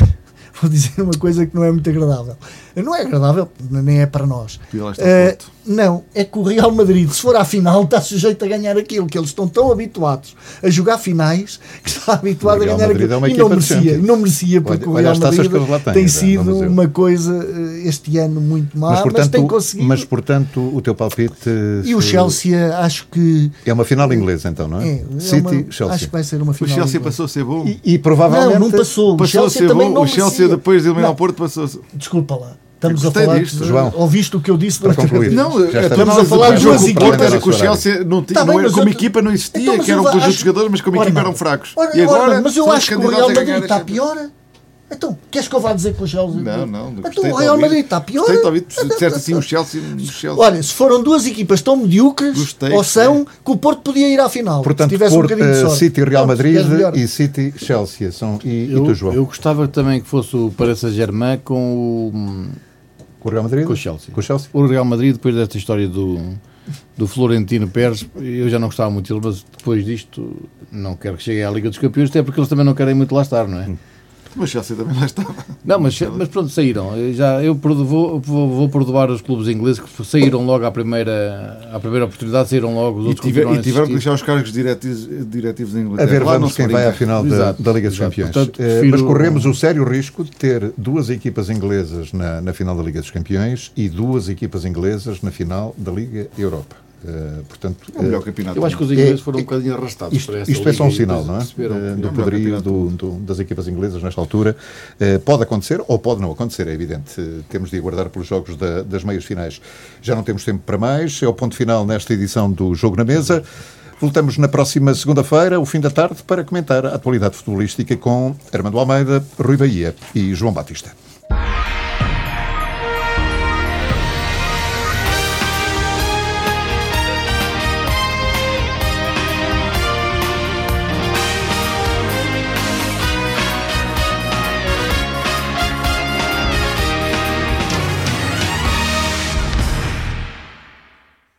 vou dizer uma coisa que não é muito agradável. Não é agradável, nem é para nós. Uh, não, é que o Real Madrid, se for à final, está sujeito a ganhar aquilo, que eles estão tão habituados a jogar finais que está habituado a ganhar Madrid aquilo. É e não merecia, não merecia, porque olha, o Real Madrid tem, tem sido uma coisa eh, este ano muito má, mas, portanto, mas tem conseguido. Mas, portanto, o teu palpite. E o Chelsea, acho que. É uma final inglesa, então, não é? é, é City, uma, Chelsea. Acho que vai ser uma final. O Chelsea inglesa. passou a ser bom. E, e provavelmente. Não, não passou. Passou o Chelsea a ser bom. O Chelsea, depois de eliminar o Porto, passou a ser. Desculpa lá. Estamos a falar disto, de, João. Ouviste o que eu disse para concluir? Não, estamos a falar de duas equipas que o Chelsea não tinha, tá bem, não, como eu, equipa não existia, então, que eram um conjunto de jogadores, mas como equipa eram fracos. Ora, e agora, ora, mas eu acho que o Real Madrid está pior. Então, queres que eu vá dizer que o Chelsea. Não, não. Então o Real Madrid está pior. Gostei de ouvir, disseste assim o Chelsea, o Chelsea. Olha, se foram duas equipas tão medíocres, Gostei, ou são, que o Porto podia ir à final. Portanto, se tivesse Porto, um bocadinho de sorte. City Real Madrid e City Chelsea. São, e, eu, e tu, João? Eu gostava também que fosse o Paris Saint-Germain com o com o Real Madrid? Com o Chelsea. Com o Chelsea? O Real Madrid, depois desta história do, do Florentino Pérez, eu já não gostava muito dele, mas depois disto não quero que chegue à Liga dos Campeões, até porque eles também não querem muito lá estar, não é? Mas Chelsea também lá estava. Não, mas, mas pronto, saíram. Já, eu vou, vou, vou perdoar os clubes ingleses que saíram logo à primeira, à primeira oportunidade, saíram logo. Os e, outros tiver, e tiveram que deixar os cargos diretivos, diretivos em Inglaterra. A ver, vamos quem vai à final da, da, Liga dos Exato. Campeões. Portanto, eh, mas corremos o sério risco de ter duas equipas inglesas na, na final da Liga dos Campeões e duas equipas inglesas na final da Liga Europa. Uh, portanto, é o melhor campeonato. Eu acho que os ingleses é, foram um bocadinho arrastados isto, para essa Isto é só um sinal, não é? Uh, do poderio do, do, das equipas inglesas nesta altura. Uh, pode acontecer ou pode não acontecer, é evidente. temos de aguardar pelos jogos da, das meias finais. Já não temos tempo para mais. É o ponto final nesta edição do Jogo na Mesa. Voltamos na próxima segunda-feira, o fim da tarde, para comentar a atualidade futebolística com Armando Almeida, Rui Bahia e João Batista.